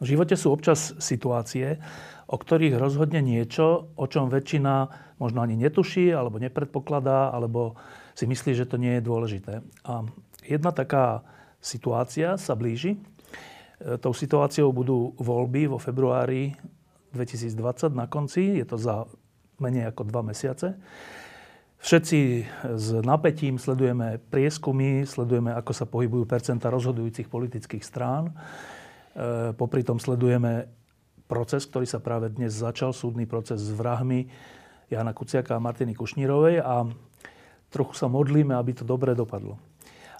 V živote sú občas situácie, o ktorých rozhodne niečo, o čom väčšina možno ani netuší, alebo nepredpokladá, alebo si myslí, že to nie je dôležité. A jedna taká situácia sa blíži. E, tou situáciou budú voľby vo februári 2020 na konci. Je to za menej ako dva mesiace. Všetci s napätím sledujeme prieskumy, sledujeme, ako sa pohybujú percenta rozhodujúcich politických strán. E, popri tom sledujeme proces, ktorý sa práve dnes začal, súdny proces s vrahmi Jana Kuciaka a Martiny Kušnírovej a trochu sa modlíme, aby to dobre dopadlo.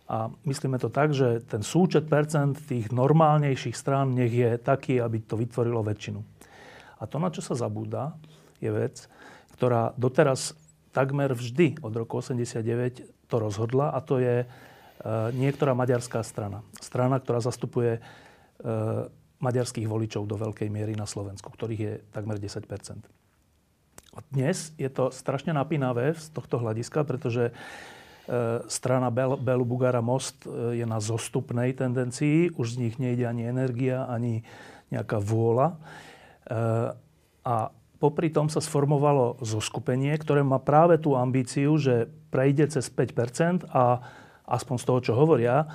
A myslíme to tak, že ten súčet percent tých normálnejších strán nech je taký, aby to vytvorilo väčšinu. A to, na čo sa zabúda, je vec, ktorá doteraz takmer vždy od roku 89 to rozhodla a to je e, niektorá maďarská strana. Strana, ktorá zastupuje maďarských voličov do veľkej miery na Slovensku, ktorých je takmer 10 A dnes je to strašne napínavé z tohto hľadiska, pretože eh, strana Bel, Belu Bugara Most eh, je na zostupnej tendencii. Už z nich nejde ani energia, ani nejaká vôľa. A popri tom sa sformovalo zoskupenie, ktoré má práve tú ambíciu, že prejde cez 5% a aspoň z toho, čo hovoria,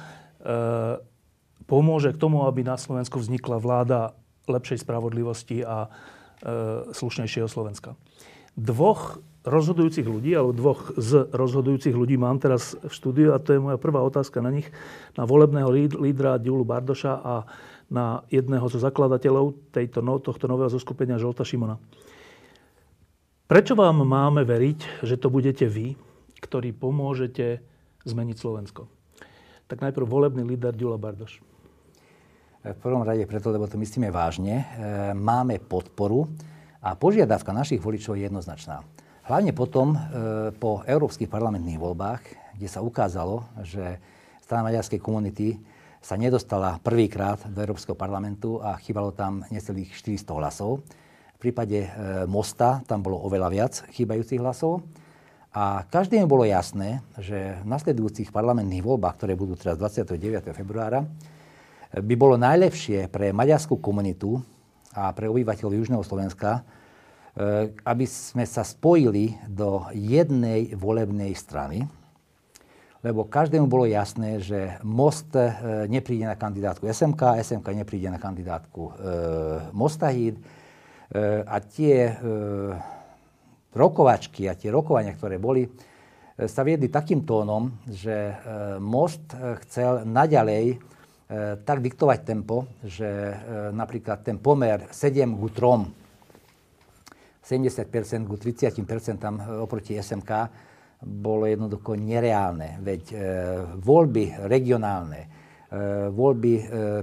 pomôže k tomu, aby na Slovensku vznikla vláda lepšej spravodlivosti a e, slušnejšieho Slovenska. Dvoch rozhodujúcich ľudí, alebo dvoch z rozhodujúcich ľudí mám teraz v štúdiu a to je moja prvá otázka na nich, na volebného lídra Diulu Bardoša a na jedného zo zakladateľov tejto, no, tohto nového zoskupenia Žolta Šimona. Prečo vám máme veriť, že to budete vy, ktorí pomôžete zmeniť Slovensko? Tak najprv volebný líder Ďula Bardoš. V prvom rade preto, lebo to myslíme vážne. E, máme podporu a požiadavka našich voličov je jednoznačná. Hlavne potom e, po európskych parlamentných voľbách, kde sa ukázalo, že strana maďarskej komunity sa nedostala prvýkrát do Európskeho parlamentu a chýbalo tam necelých 400 hlasov. V prípade e, Mosta tam bolo oveľa viac chýbajúcich hlasov. A každému bolo jasné, že v nasledujúcich parlamentných voľbách, ktoré budú teraz 29. februára, by bolo najlepšie pre maďarskú komunitu a pre obyvateľov Južného Slovenska, e, aby sme sa spojili do jednej volebnej strany, lebo každému bolo jasné, že Most e, nepríde na kandidátku SMK, SMK nepríde na kandidátku e, Mostahíd a tie rokovačky a tie rokovania, ktoré boli, sa viedli takým tónom, že Most chcel naďalej E, tak diktovať tempo, že e, napríklad ten pomer 7 ku 3, 70% ku 30% oproti SMK bolo jednoducho nereálne. Veď voľby regionálne, voľby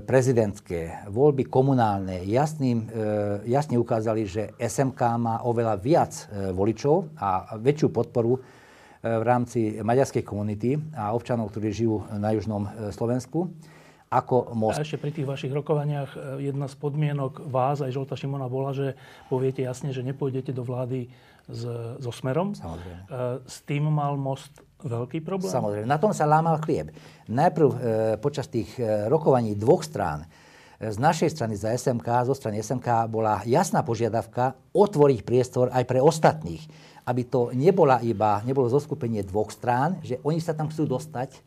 prezidentské, voľby komunálne jasným, jasne ukázali, že SMK má oveľa viac voličov a väčšiu podporu v rámci maďarskej komunity a občanov, ktorí žijú na južnom Slovensku ako most. A ešte pri tých vašich rokovaniach e, jedna z podmienok vás aj Žolta Šimona bola, že poviete jasne, že nepôjdete do vlády s, so Smerom. Samozrejme. E, s tým mal most veľký problém? Samozrejme. Na tom sa lámal chlieb. Najprv e, počas tých e, rokovaní dvoch strán z našej strany za SMK, zo strany SMK bola jasná požiadavka otvoriť priestor aj pre ostatných. Aby to nebola iba, nebolo zoskupenie dvoch strán, že oni sa tam chcú dostať,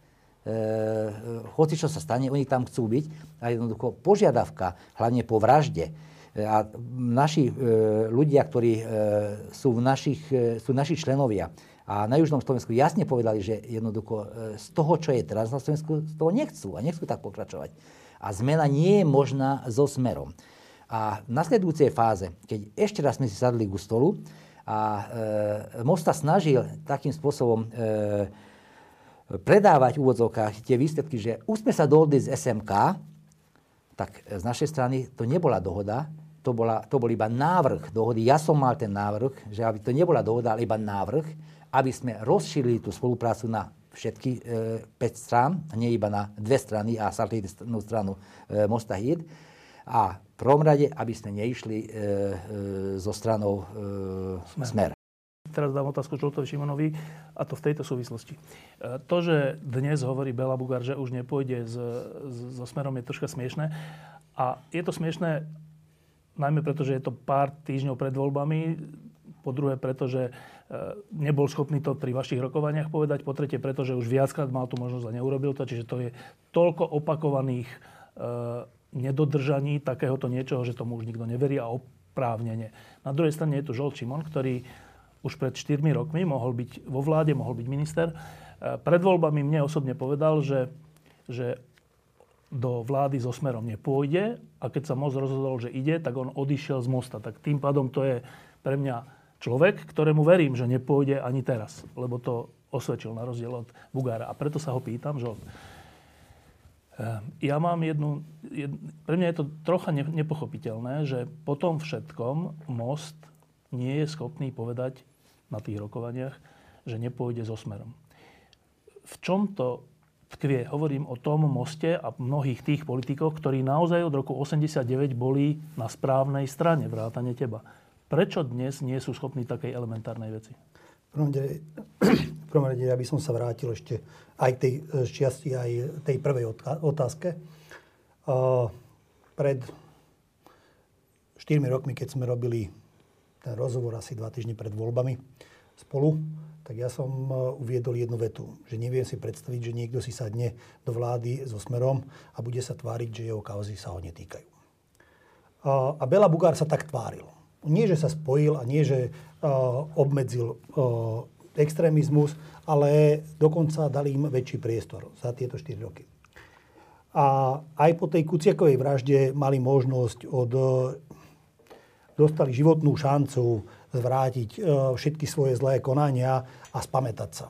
hoci čo sa stane, oni tam chcú byť a jednoducho požiadavka, hlavne po vražde, e, a naši e, ľudia, ktorí e, sú, v našich, e, sú naši členovia a na Južnom Slovensku jasne povedali, že jednoducho e, z toho, čo je teraz na Slovensku, z toho nechcú a nechcú tak pokračovať. A zmena nie je možná so smerom. A v nasledujúcej fáze, keď ešte raz sme si sadli ku stolu a e, Mosta snažil takým spôsobom e, predávať v úvodzovkách tie výsledky, že už sme sa dohodli z SMK, tak z našej strany to nebola dohoda, to, bola, to bol iba návrh dohody. Ja som mal ten návrh, že aby to nebola dohoda, ale iba návrh, aby sme rozšírili tú spoluprácu na všetky e, 5 strán, nie iba na dve strany a satelitnú stranu e, Mostahid. A v prvom rade, aby sme neišli e, e, so stranou e, Smer. Smer. Teraz dám otázku Čultovi Šimonovi a to v tejto súvislosti. E, to, že dnes hovorí Bela Bugár, že už nepôjde so Smerom, je troška smiešné. A je to smiešné najmä preto, že je to pár týždňov pred voľbami, po druhé preto, že e, nebol schopný to pri vašich rokovaniach povedať, po tretie preto, že už viackrát mal tú možnosť a neurobil to, čiže to je toľko opakovaných e, nedodržaní takéhoto niečoho, že tomu už nikto neverí a oprávnene. Na druhej strane je tu Žol Čimon, ktorý už pred 4 rokmi mohol byť vo vláde, mohol byť minister. E, pred voľbami mne osobne povedal, že, že do vlády so Smerom nepôjde a keď sa most rozhodol, že ide, tak on odišiel z mosta. Tak tým pádom to je pre mňa človek, ktorému verím, že nepôjde ani teraz, lebo to osvedčil na rozdiel od Bugára. A preto sa ho pýtam, že eh, ja mám jednu, jed, pre mňa je to trocha nepochopiteľné, že po tom všetkom most nie je schopný povedať na tých rokovaniach, že nepôjde so smerom. V čom to tkvie. Hovorím o tom moste a mnohých tých politikoch, ktorí naozaj od roku 89 boli na správnej strane, vrátane teba. Prečo dnes nie sú schopní takej elementárnej veci? V prvom rade, ja by som sa vrátil ešte aj tej čiasti, aj tej prvej otázke. Pred 4 rokmi, keď sme robili ten rozhovor asi dva týždne pred voľbami spolu, tak ja som e, uviedol jednu vetu, že neviem si predstaviť, že niekto si sadne do vlády so smerom a bude sa tváriť, že jeho kauzy sa ho netýkajú. A Bela Bugár sa tak tváril. Nie, že sa spojil a nie, že e, obmedzil e, extrémizmus, ale dokonca dali im väčší priestor za tieto 4 roky. A aj po tej Kuciakovej vražde mali možnosť od... dostali životnú šancu zvrátiť e, všetky svoje zlé konania a spamätať sa.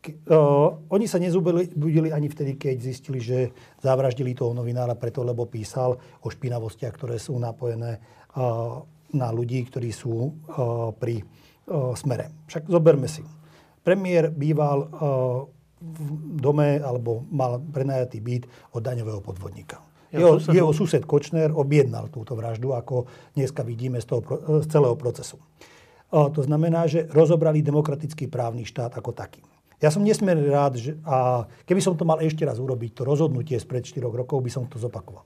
Uh, oni sa nezubudili ani vtedy, keď zistili, že zavraždili toho novinára preto, lebo písal o špinavostiach, ktoré sú napojené uh, na ľudí, ktorí sú pri smere. Však zoberme si. Premiér býval v dome alebo mal prenajatý byt od daňového podvodníka. Jeho, jeho sused Kočner objednal túto vraždu, ako dneska vidíme z, toho, z celého procesu. To znamená, že rozobrali demokratický právny štát ako taký. Ja som nesmierne rád, že, a keby som to mal ešte raz urobiť, to rozhodnutie spred 4 rokov, by som to zopakoval.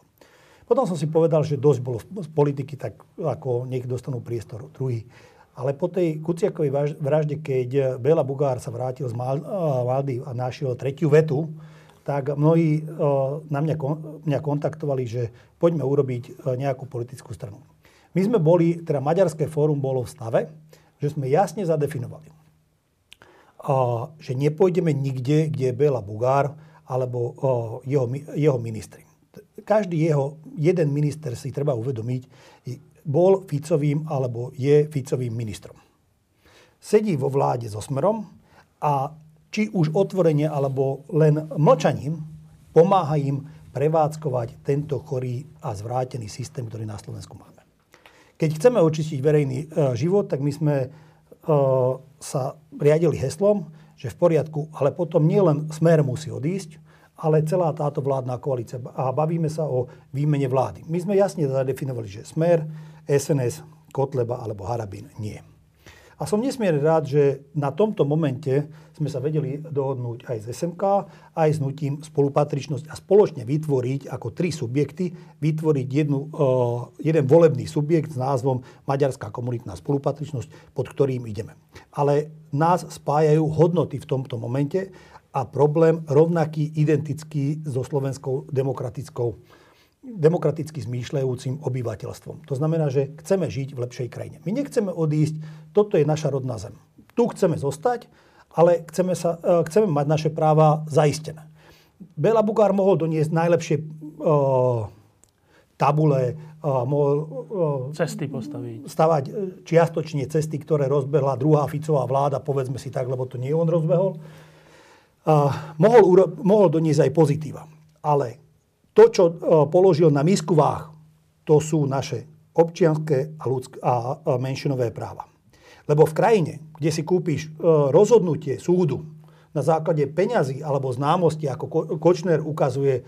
Potom som si povedal, že dosť bolo z politiky, tak ako nech dostanú priestor druhý. Ale po tej Kuciakovej vražde, keď Bela Bugár sa vrátil z Maldy a našiel tretiu vetu, tak mnohí na mňa, mňa kontaktovali, že poďme urobiť nejakú politickú stranu. My sme boli, teda Maďarské fórum bolo v stave, že sme jasne zadefinovali, a, že nepôjdeme nikde, kde je Bela Bugár alebo jeho, jeho ministri. Každý jeho, jeden minister si treba uvedomiť, bol Ficovým alebo je Ficovým ministrom. Sedí vo vláde so Smerom a či už otvorenie alebo len mlčaním pomáha im prevádzkovať tento chorý a zvrátený systém, ktorý na Slovensku máme. Keď chceme očistiť verejný e, život, tak my sme e, sa riadili heslom, že v poriadku, ale potom nielen smer musí odísť, ale celá táto vládna koalícia. A bavíme sa o výmene vlády. My sme jasne zadefinovali, že smer, SNS, Kotleba alebo Harabín nie. A som nesmierne rád, že na tomto momente sme sa vedeli dohodnúť aj z SMK, aj s nutím spolupatričnosť a spoločne vytvoriť ako tri subjekty, vytvoriť jednu, uh, jeden volebný subjekt s názvom Maďarská komunitná spolupatričnosť, pod ktorým ideme. Ale nás spájajú hodnoty v tomto momente a problém rovnaký, identický so slovenskou demokratickou demokraticky zmýšľajúcim obyvateľstvom. To znamená, že chceme žiť v lepšej krajine. My nechceme odísť, toto je naša rodná zem. Tu chceme zostať, ale chceme, sa, e, chceme mať naše práva zaistené. Bela Bugár mohol doniesť najlepšie uh, tabule, uh, mohol uh, cesty postaviť. stavať čiastočne cesty, ktoré rozbehla druhá Ficová vláda, povedzme si tak, lebo to nie on rozbehol. mohol, mohol doniesť aj pozitíva. Ale to, čo položil na misku váh, to sú naše občianské a, ľudské, a menšinové práva. Lebo v krajine, kde si kúpiš rozhodnutie súdu na základe peňazí alebo známosti, ako Kočner ukazuje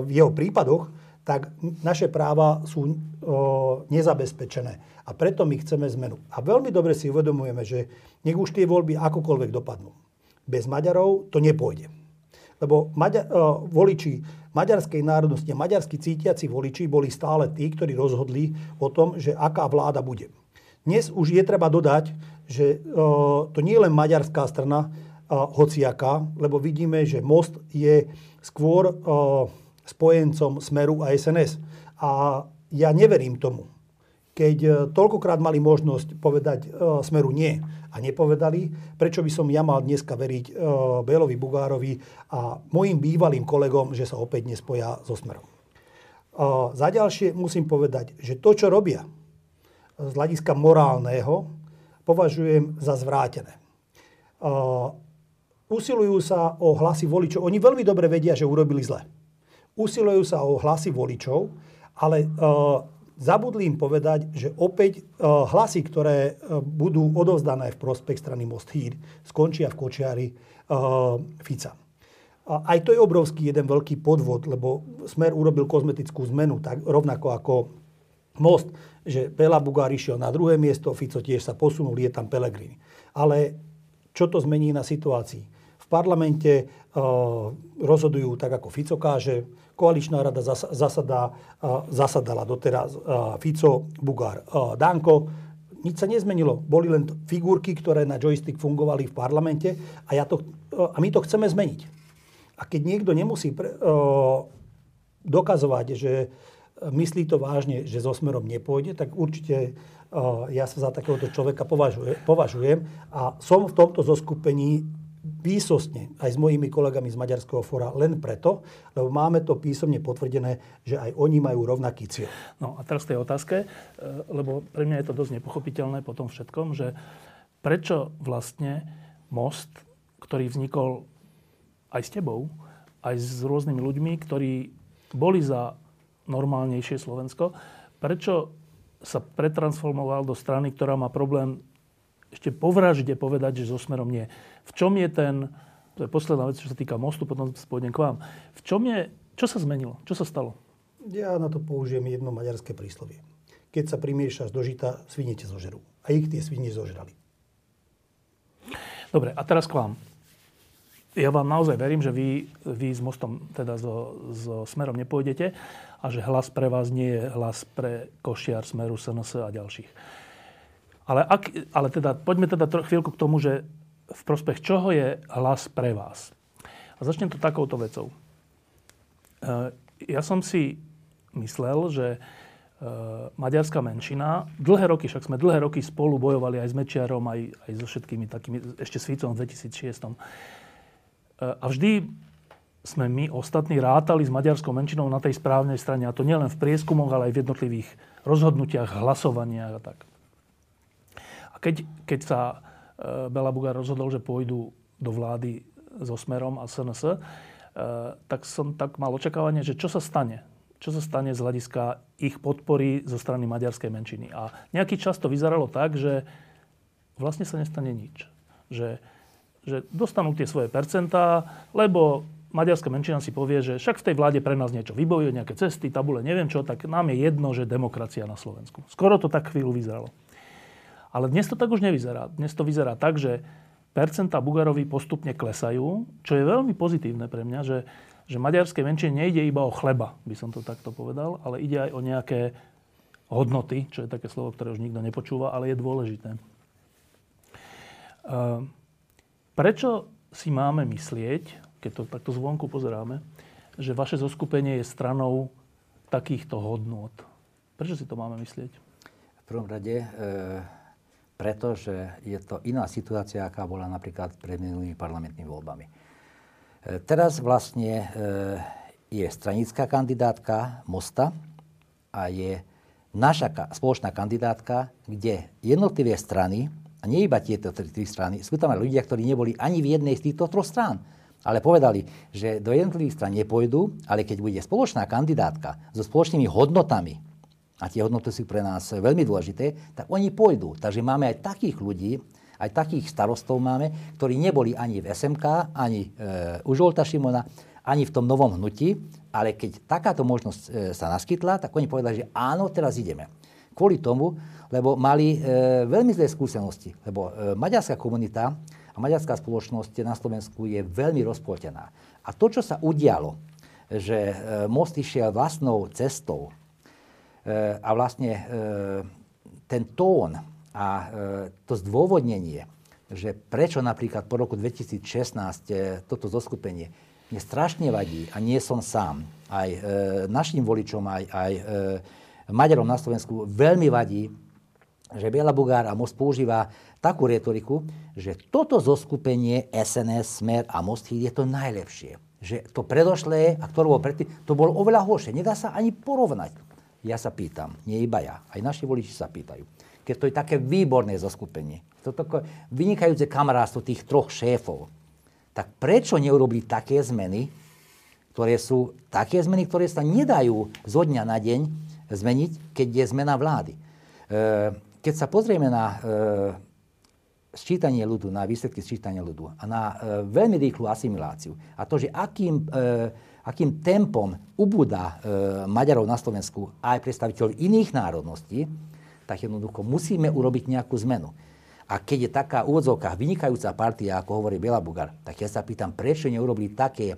v jeho prípadoch, tak naše práva sú nezabezpečené. A preto my chceme zmenu. A veľmi dobre si uvedomujeme, že nech už tie voľby akokoľvek dopadnú. Bez Maďarov to nepôjde. Lebo Maďa- voliči maďarskej národnosti a maďarskí cítiaci voliči boli stále tí, ktorí rozhodli o tom, že aká vláda bude. Dnes už je treba dodať, že to nie je len maďarská strana, hociaká, lebo vidíme, že Most je skôr spojencom Smeru a SNS. A ja neverím tomu. Keď e, toľkokrát mali možnosť povedať e, Smeru nie a nepovedali, prečo by som ja mal dneska veriť e, Bélovi Bugárovi a mojim bývalým kolegom, že sa opäť nespoja so Smerom. Za ďalšie musím povedať, že to, čo robia z hľadiska morálneho, považujem za zvrátené. Usilujú sa o hlasy voličov. Oni veľmi dobre vedia, že urobili zle usilujú sa o hlasy voličov, ale zabudli im povedať, že opäť uh, hlasy, ktoré uh, budú odovzdané v prospech strany Most Hír, skončia v kočiari uh, Fica. Aj to je obrovský jeden veľký podvod, lebo Smer urobil kozmetickú zmenu, tak rovnako ako Most, že Pela Bugár išiel na druhé miesto, Fico tiež sa posunul, je tam Pelegrini. Ale čo to zmení na situácii? Parlamente uh, rozhodujú tak, ako Fico káže, Koaličná rada zasadá, zasadala doteraz Fico, Bugár, Danko. Nič sa nezmenilo. Boli len figurky, ktoré na joystick fungovali v parlamente a, ja to, a my to chceme zmeniť. A keď niekto nemusí pre, dokazovať, že myslí to vážne, že so smerom nepôjde, tak určite ja sa za takéhoto človeka považujem a som v tomto zoskupení výsostne aj s mojimi kolegami z Maďarského fóra len preto, lebo máme to písomne potvrdené, že aj oni majú rovnaký cieľ. No a teraz tej otázke, e, lebo pre mňa je to dosť nepochopiteľné po tom všetkom, že prečo vlastne most, ktorý vznikol aj s tebou, aj s rôznymi ľuďmi, ktorí boli za normálnejšie Slovensko, prečo sa pretransformoval do strany, ktorá má problém ešte po vražde povedať, že so smerom nie. V čom je ten, to je posledná vec, čo sa týka mostu, potom pôjdem k vám. V čom je, čo sa zmenilo? Čo sa stalo? Ja na to použijem jedno maďarské príslovie. Keď sa primiešaš do žita, svinete zožerú. A ich tie svine zožrali. Dobre, a teraz k vám. Ja vám naozaj verím, že vy, vy s mostom, teda so, so smerom nepôjdete a že hlas pre vás nie je hlas pre Košiar, Smeru, SNS a ďalších. Ale, ak, ale teda, poďme teda chvíľku k tomu, že v prospech čoho je hlas pre vás. A začnem to takouto vecou. E, ja som si myslel, že e, maďarská menšina, dlhé roky, však sme dlhé roky spolu bojovali aj s Mečiarom, aj, aj so všetkými takými, ešte s Ficom v 2006. E, a vždy sme my ostatní rátali s maďarskou menšinou na tej správnej strane. A to nielen v prieskumoch, ale aj v jednotlivých rozhodnutiach, hlasovaniach a tak keď, keď sa Bela Bugár rozhodol, že pôjdu do vlády so Smerom a SNS, e, tak som tak mal očakávanie, že čo sa stane? Čo sa stane z hľadiska ich podpory zo strany maďarskej menšiny? A nejaký čas to vyzeralo tak, že vlastne sa nestane nič. Že, že dostanú tie svoje percentá, lebo maďarská menšina si povie, že však v tej vláde pre nás niečo vybojuje, nejaké cesty, tabule, neviem čo, tak nám je jedno, že demokracia na Slovensku. Skoro to tak chvíľu vyzeralo. Ale dnes to tak už nevyzerá. Dnes to vyzerá tak, že percentá Bugarovi postupne klesajú, čo je veľmi pozitívne pre mňa, že, že maďarskej menšine nejde iba o chleba, by som to takto povedal, ale ide aj o nejaké hodnoty, čo je také slovo, ktoré už nikto nepočúva, ale je dôležité. Ehm, prečo si máme myslieť, keď to takto zvonku pozeráme, že vaše zoskupenie je stranou takýchto hodnôt? Prečo si to máme myslieť? V prvom rade e pretože je to iná situácia, aká bola napríklad pred minulými parlamentnými voľbami. E, teraz vlastne e, je stranická kandidátka Mosta a je naša spoločná kandidátka, kde jednotlivé strany, a nie iba tieto tri strany, sú tam aj ľudia, ktorí neboli ani v jednej z týchto troch strán. ale povedali, že do jednotlivých stran nepôjdu, ale keď bude spoločná kandidátka so spoločnými hodnotami, a tie hodnoty sú pre nás veľmi dôležité, tak oni pôjdu. Takže máme aj takých ľudí, aj takých starostov máme, ktorí neboli ani v SMK, ani e, u Žolta Šimona, ani v tom novom hnutí, ale keď takáto možnosť e, sa naskytla, tak oni povedali, že áno, teraz ideme. Kvôli tomu, lebo mali e, veľmi zlé skúsenosti, lebo e, maďarská komunita a maďarská spoločnosť na Slovensku je veľmi rozpoltená. A to, čo sa udialo, že e, most išiel vlastnou cestou a vlastne e, ten tón a e, to zdôvodnenie, že prečo napríklad po roku 2016 e, toto zoskupenie mne strašne vadí a nie som sám. Aj našim voličom, aj, aj Maďarom na Slovensku veľmi vadí, že Biela Bugár a Most používa takú retoriku, že toto zoskupenie SNS, Smer a Most je to najlepšie. Že to predošlé, a ktoré bolo predtým, to bolo oveľa horšie. Nedá sa ani porovnať. Ja sa pýtam, nie iba ja, aj naši voliči sa pýtajú keď to je také výborné zoskupenie, to také vynikajúce kamarátstvo tých troch šéfov, tak prečo neurobili také zmeny, ktoré sú také zmeny, ktoré sa nedajú zo dňa na deň zmeniť, keď je zmena vlády. E, keď sa pozrieme na e, sčítanie ľudu, na výsledky sčítania ľudu a na e, veľmi rýchlu asimiláciu a to, že akým, akým tempom ubúda Maďarov na Slovensku aj predstaviteľ iných národností, tak jednoducho musíme urobiť nejakú zmenu. A keď je taká úvodzovka vynikajúca partia, ako hovorí Bela Bugar, tak ja sa pýtam, prečo neurobili také e,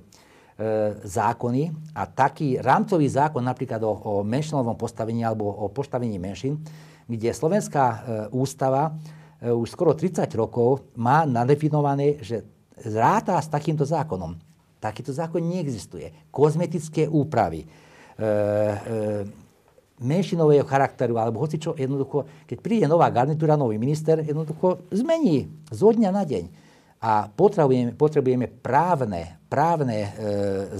zákony a taký rámcový zákon napríklad o, o menšinovom postavení alebo o postavení menšin, kde Slovenská e, ústava e, už skoro 30 rokov má nadefinované, že zráta s takýmto zákonom. Takýto zákon neexistuje. Kozmetické úpravy, e, e, menšinového charakteru, alebo hoci čo, jednoducho, keď príde nová garnitúra, nový minister, jednoducho zmení zo dňa na deň. A potrebujeme, potrebujeme právne, právne e,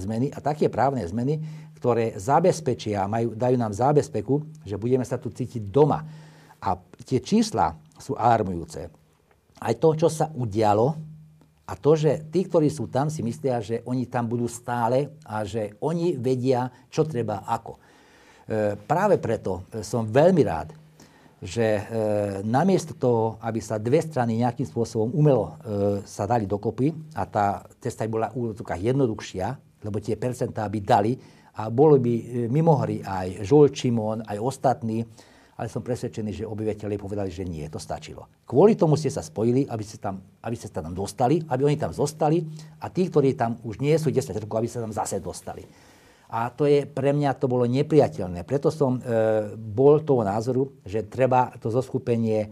zmeny a také právne zmeny, ktoré zabezpečia, majú, dajú nám zábezpeku, že budeme sa tu cítiť doma. A tie čísla sú alarmujúce. Aj to, čo sa udialo, a to, že tí, ktorí sú tam, si myslia, že oni tam budú stále a že oni vedia, čo treba ako. E, práve preto e, som veľmi rád, že e, namiesto toho, aby sa dve strany nejakým spôsobom umelo sa dali dokopy a tá cesta by bola jednoduchšia, lebo tie percentá by dali a bolo by mimo hry aj Žol Čimon, aj ostatní, ale som presvedčený, že obyvateľi povedali, že nie, to stačilo. Kvôli tomu ste sa spojili, aby ste, tam, aby ste sa tam dostali, aby oni tam zostali a tí, ktorí tam už nie sú 10 rokov, aby sa tam zase dostali. A to je pre mňa to bolo nepriateľné. Preto som e, bol toho názoru, že treba to zoskupenie e,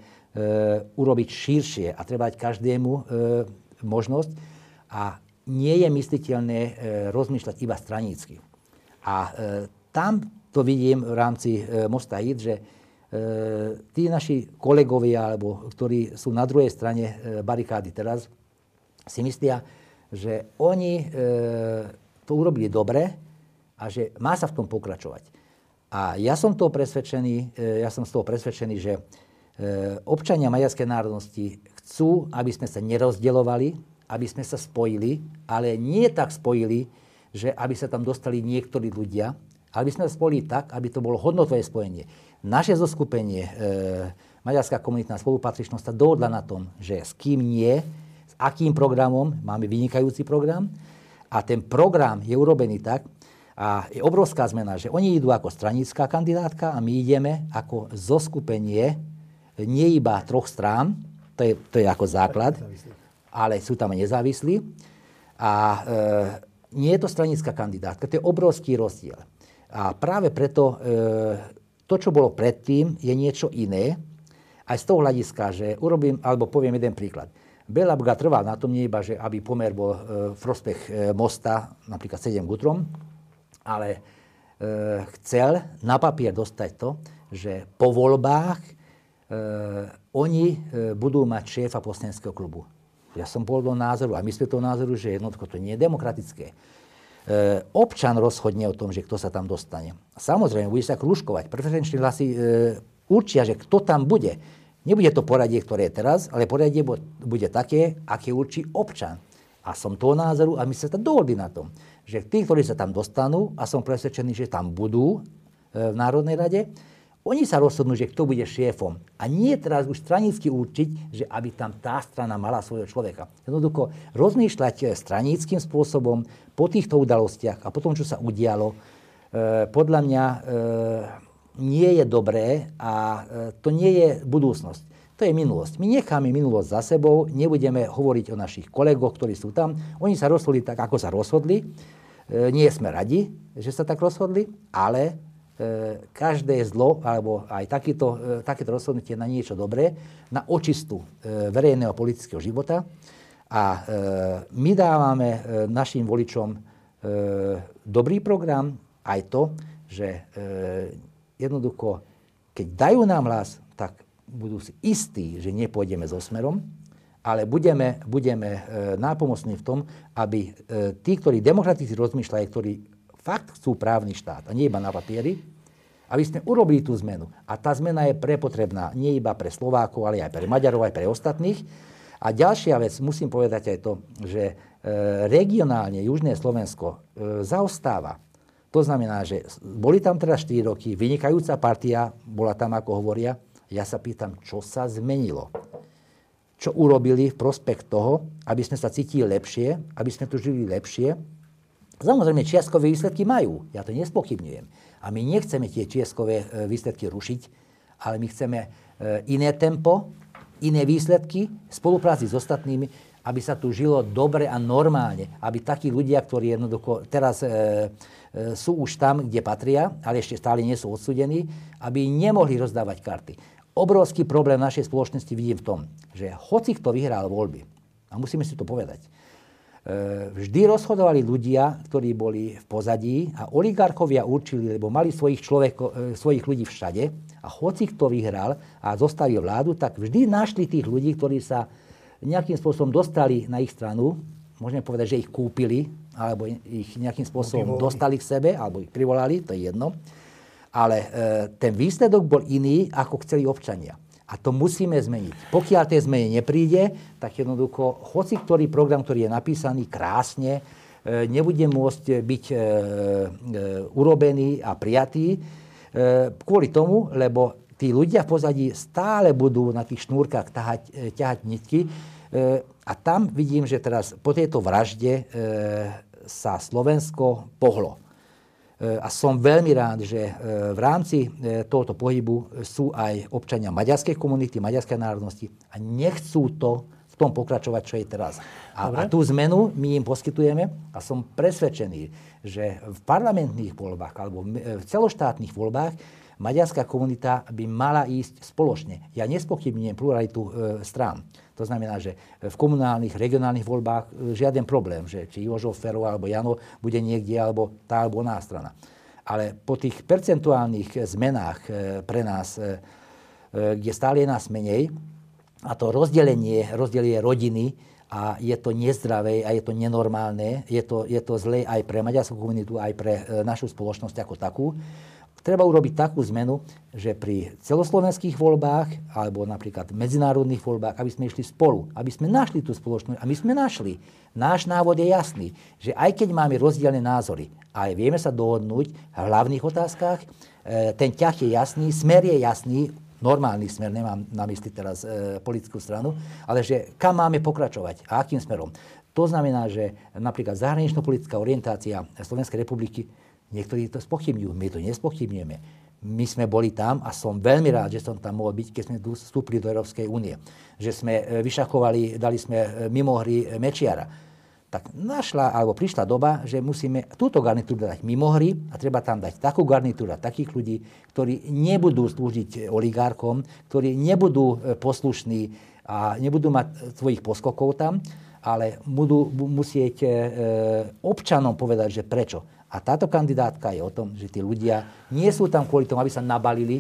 urobiť širšie a treba dať každému e, možnosť. A nie je mysliteľné e, rozmýšľať iba stranícky. A e, tam to vidím v rámci e, Mosta IT, že tí naši kolegovia, alebo ktorí sú na druhej strane e, barikády teraz, si myslia, že oni e, to urobili dobre, a že má sa v tom pokračovať. A ja som toho presvedčený, e, ja som z toho presvedčený, že e, občania maďarskej národnosti chcú, aby sme sa nerozdelovali, aby sme sa spojili, ale nie tak spojili, že aby sa tam dostali niektorí ľudia, aby sme sa spojili tak, aby to bolo hodnotové spojenie. Naše zoskupenie, e, Maďarská komunitná spolupatričnosť sa dohodla na tom, že s kým nie, s akým programom, máme vynikajúci program, a ten program je urobený tak, a je obrovská zmena, že oni idú ako stranická kandidátka a my ideme ako zoskupenie nie iba troch strán, to je, to je ako základ, ale sú tam nezávislí. A e, nie je to stranická kandidátka, to je obrovský rozdiel. A práve preto e, to, čo bolo predtým, je niečo iné. Aj z toho hľadiska, že urobím, alebo poviem jeden príklad. Bela Buga trval na tom nie iba, že aby pomer bol e, v prospech e, mosta, napríklad 7 gutrom, ale e, chcel na papier dostať to, že po voľbách e, oni e, budú mať šéfa poslaneckého klubu. Ja som bol do názoru a myslím toho názoru, že jednoducho to nie je demokratické. E, občan rozhodne o tom, že kto sa tam dostane. Samozrejme, bude sa kružkovať. Preferenčné hlasy e, určia, že kto tam bude. Nebude to poradie, ktoré je teraz, ale poradie bude také, aké určí občan. A som toho názoru a my sa tam dohodli na tom, že tí, ktorí sa tam dostanú, a som presvedčený, že tam budú e, v Národnej rade, oni sa rozhodnú, že kto bude šéfom. A nie teraz už stranicky určiť, že aby tam tá strana mala svojho človeka. Jednoducho rozmýšľať e, straníckým spôsobom po týchto udalostiach a po tom, čo sa udialo, e, podľa mňa e, nie je dobré a e, to nie je budúcnosť. To je minulosť. My necháme minulosť za sebou, nebudeme hovoriť o našich kolegoch, ktorí sú tam. Oni sa rozhodli tak, ako sa rozhodli. E, nie sme radi, že sa tak rozhodli, ale každé zlo, alebo aj takýto, e, takéto rozhodnutie na niečo dobré, na očistu e, verejného politického života. A e, my dávame e, našim voličom e, dobrý program, aj to, že e, jednoducho, keď dajú nám hlas, tak budú si istí, že nepôjdeme so smerom, ale budeme, budeme e, nápomocní v tom, aby e, tí, ktorí demokraticky rozmýšľajú, ktorí fakt chcú právny štát, a nie iba na papieri, aby sme urobili tú zmenu. A tá zmena je prepotrebná nie iba pre Slovákov, ale aj pre Maďarov, aj pre ostatných. A ďalšia vec, musím povedať aj to, že e, regionálne Južné Slovensko e, zaostáva. To znamená, že boli tam teraz 4 roky, vynikajúca partia, bola tam, ako hovoria, ja sa pýtam, čo sa zmenilo? Čo urobili v prospekt toho, aby sme sa cítili lepšie, aby sme tu žili lepšie? Samozrejme, čiastkové výsledky majú, ja to nespochybňujem. A my nechceme tie čiastkové e, výsledky rušiť, ale my chceme e, iné tempo, iné výsledky, spolupráci s ostatnými, aby sa tu žilo dobre a normálne. Aby takí ľudia, ktorí jednoducho teraz e, e, sú už tam, kde patria, ale ešte stále nie sú odsudení, aby nemohli rozdávať karty obrovský problém našej spoločnosti vidím v tom, že hoci kto vyhral voľby, a musíme si to povedať, vždy rozhodovali ľudia, ktorí boli v pozadí a oligarchovia určili, lebo mali svojich, človeko, e, svojich ľudí všade a hoci kto vyhral a zostali vládu, tak vždy našli tých ľudí, ktorí sa nejakým spôsobom dostali na ich stranu, môžeme povedať, že ich kúpili, alebo ich nejakým spôsobom dostali k sebe, alebo ich privolali, to je jedno. Ale e, ten výsledok bol iný, ako chceli občania. A to musíme zmeniť. Pokiaľ tej zmene nepríde, tak jednoducho, hoci ktorý program, ktorý je napísaný krásne, e, nebude môcť byť e, e, urobený a prijatý kvôli tomu, lebo tí ľudia v pozadí stále budú na tých šnúrkach tahať, ťahať nitky. A tam vidím, že teraz po tejto vražde sa Slovensko pohlo. E, a som veľmi rád, že e, v rámci e, tohoto pohybu sú aj občania maďarskej komunity, maďarskej národnosti a nechcú to v tom pokračovať, čo je teraz. A, a tú zmenu my im poskytujeme a som presvedčený, že v parlamentných voľbách alebo v celoštátnych voľbách maďarská komunita by mala ísť spoločne. Ja nespochybňujem pluralitu e, strán. To znamená, že v komunálnych, regionálnych voľbách e, žiaden problém, že či Jožo Fero alebo Jano bude niekde, alebo tá alebo oná strana. Ale po tých percentuálnych zmenách e, pre nás, e, kde stále je nás menej, a to rozdelenie, rozdelenie rodiny, a je to nezdravé a je to nenormálne, je to, je to zlé aj pre maďarskú komunitu, aj pre našu spoločnosť ako takú, treba urobiť takú zmenu, že pri celoslovenských voľbách alebo napríklad medzinárodných voľbách, aby sme išli spolu, aby sme našli tú spoločnosť. A my sme našli. Náš návod je jasný, že aj keď máme rozdielne názory, ale vieme sa dohodnúť v hlavných otázkach, e, ten ťah je jasný, smer je jasný, normálny smer, nemám na mysli teraz e, politickú stranu, ale že kam máme pokračovať a akým smerom. To znamená, že napríklad zahranično-politická orientácia Slovenskej republiky Niektorí to spochybňujú, my to nespochybňujeme. My sme boli tam a som veľmi rád, že som tam mohol byť, keď sme vstúpili do Európskej únie. Že sme e, vyšakovali, dali sme e, mimo hry e, Mečiara. Tak našla, alebo prišla doba, že musíme túto garnitúru dať mimo hry a treba tam dať takú garnitúru takých ľudí, ktorí nebudú slúžiť oligárkom, ktorí nebudú poslušní a nebudú mať svojich poskokov tam, ale budú musieť občanom povedať, že prečo. A táto kandidátka je o tom, že tí ľudia nie sú tam kvôli tomu, aby sa nabalili,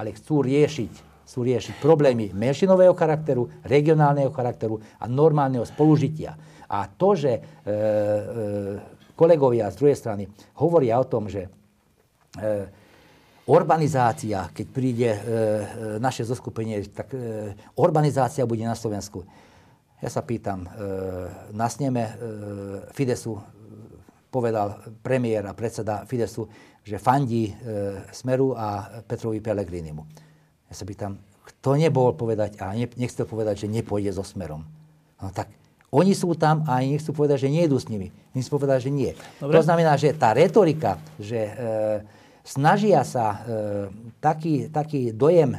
ale chcú riešiť, chcú riešiť problémy menšinového charakteru, regionálneho charakteru a normálneho spolužitia. A to, že e, e, kolegovia z druhej strany hovoria o tom, že e, urbanizácia, keď príde e, e naše zoskupenie, tak e, urbanizácia bude na Slovensku. Ja sa pýtam, e, na sneme e, Fidesu povedal premiér a predseda Fidesu, že fandí e, Smeru a Petrovi Pelegrinimu. Ja sa pýtam, kto nebol povedať a ne, nechce povedať, že nepôjde so Smerom. No tak oni sú tam a ani nechcú povedať, že nejdu s nimi. Oni chcú povedať, že nie. Dobre. To znamená, že tá retorika, že e, snažia sa e, taký, taký dojem e,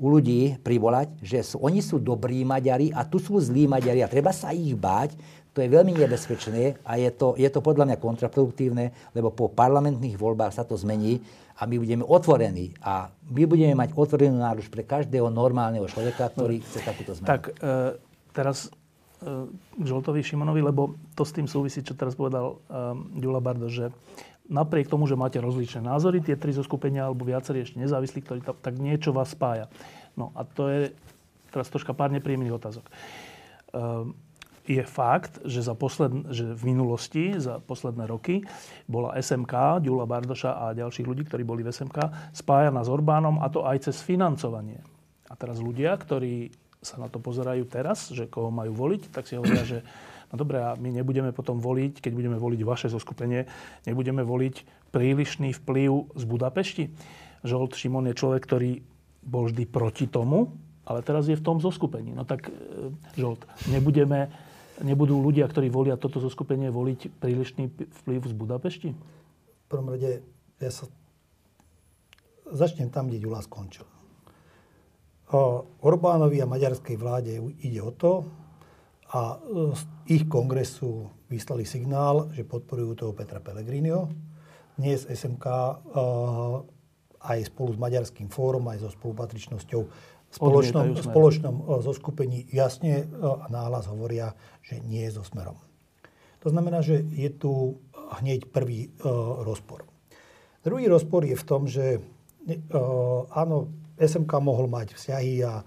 u ľudí privolať, že sú, oni sú dobrí Maďari a tu sú zlí Maďari a treba sa ich báť, to je veľmi nebezpečné a je to, je to podľa mňa kontraproduktívne, lebo po parlamentných voľbách sa to zmení a my budeme otvorení. A my budeme mať otvorenú náruč pre každého normálneho človeka, ktorý chce takúto zmenu. Tak e, teraz e, Žoltovi Šimonovi, lebo to s tým súvisí, čo teraz povedal e, Bardo, že napriek tomu, že máte rozličné názory, tie tri zoskupenia alebo viacerí ešte nezávislí, ktorí ta, tak niečo vás spája. No a to je teraz troška pár nepríjemných otázok. E, je fakt, že, za posled, že v minulosti, za posledné roky, bola SMK, Ďula Bardoša a ďalších ľudí, ktorí boli v SMK, spájana s Orbánom a to aj cez financovanie. A teraz ľudia, ktorí sa na to pozerajú teraz, že koho majú voliť, tak si hovoria, že no dobré, a my nebudeme potom voliť, keď budeme voliť vaše zoskupenie, nebudeme voliť prílišný vplyv z Budapešti. Žolt Šimon je človek, ktorý bol vždy proti tomu, ale teraz je v tom zoskupení. No tak, e, Žolt, nebudeme nebudú ľudia, ktorí volia toto zoskupenie, voliť prílišný vplyv z Budapešti? V prvom rade ja sa začnem tam, kde Ďula skončil. Orbánovi a maďarskej vláde ide o to, a z ich kongresu vyslali signál, že podporujú toho Petra Pellegriniho. Dnes SMK aj spolu s Maďarským fórom, aj so spolupatričnosťou spoločnom, spoločnom zoskupení jasne a náhlas hovoria, že nie je so smerom. To znamená, že je tu hneď prvý rozpor. Druhý rozpor je v tom, že áno, SMK mohol mať vzťahy a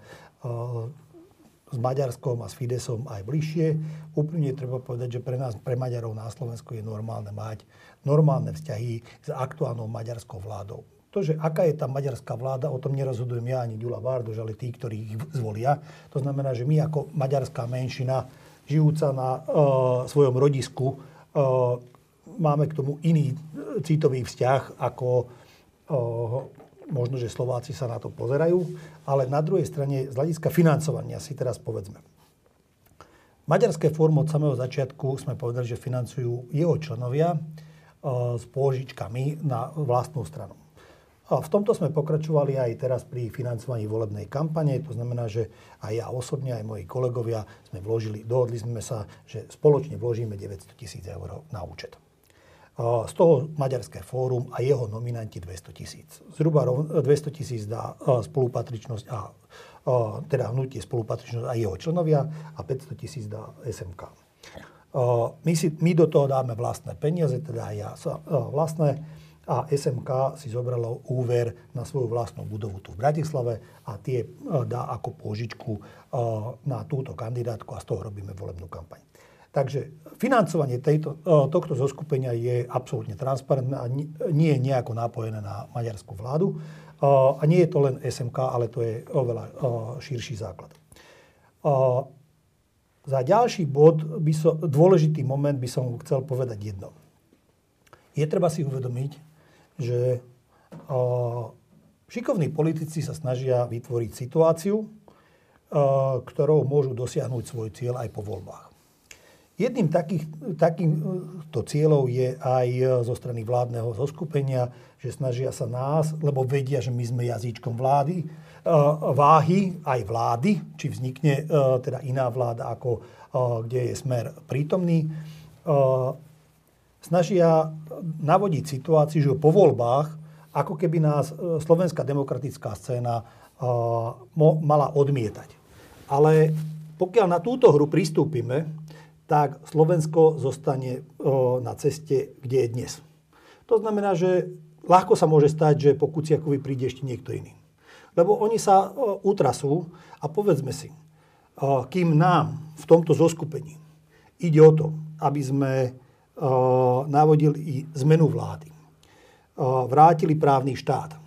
s Maďarskom a s Fidesom aj bližšie. Úplne treba povedať, že pre nás, pre Maďarov na Slovensku je normálne mať normálne vzťahy s aktuálnou maďarskou vládou. To, že aká je tá maďarská vláda, o tom nerozhodujem ja ani Ďula Bardoš, ale tí, ktorí ich zvolia. To znamená, že my ako maďarská menšina, žijúca na uh, svojom rodisku, uh, máme k tomu iný citový vzťah, ako uh, možno, že Slováci sa na to pozerajú. Ale na druhej strane, z hľadiska financovania si teraz povedzme. Maďarské fórum od samého začiatku sme povedali, že financujú jeho členovia s pôžičkami na vlastnú stranu. V tomto sme pokračovali aj teraz pri financovaní volebnej kampane. To znamená, že aj ja osobne, aj moji kolegovia sme vložili, dohodli sme sa, že spoločne vložíme 900 tisíc eur na účet. Z toho Maďarské fórum a jeho nominanti 200 tisíc. Zhruba 200 tisíc dá spolupatričnosť a teda hnutie spolupatričnosť a jeho členovia a 500 tisíc dá SMK. My, si, my do toho dáme vlastné peniaze, teda aj ja vlastné a SMK si zobralo úver na svoju vlastnú budovu tu v Bratislave a tie e, dá ako pôžičku e, na túto kandidátku a z toho robíme volebnú kampaň. Takže financovanie tejto, e, tohto zoskupenia je absolútne transparentné a nie je nejako napojené na maďarskú vládu. A nie je to len SMK, ale to je oveľa širší základ. Za ďalší bod, by som, dôležitý moment by som chcel povedať jedno. Je treba si uvedomiť, že šikovní politici sa snažia vytvoriť situáciu, ktorou môžu dosiahnuť svoj cieľ aj po voľbách. Jedným takých, takýmto cieľov je aj zo strany vládneho zoskupenia, že snažia sa nás, lebo vedia, že my sme jazyčkom vlády, váhy aj vlády, či vznikne teda iná vláda, ako kde je smer prítomný, snažia navodiť situáciu, že po voľbách, ako keby nás e, slovenská demokratická scéna e, mala odmietať. Ale pokiaľ na túto hru pristúpime, tak Slovensko zostane e, na ceste, kde je dnes. To znamená, že ľahko sa môže stať, že po Kuciakovi príde ešte niekto iný. Lebo oni sa utrasú a povedzme si, kým nám v tomto zoskupení ide o to, aby sme navodili zmenu vlády. Vrátili právny štát.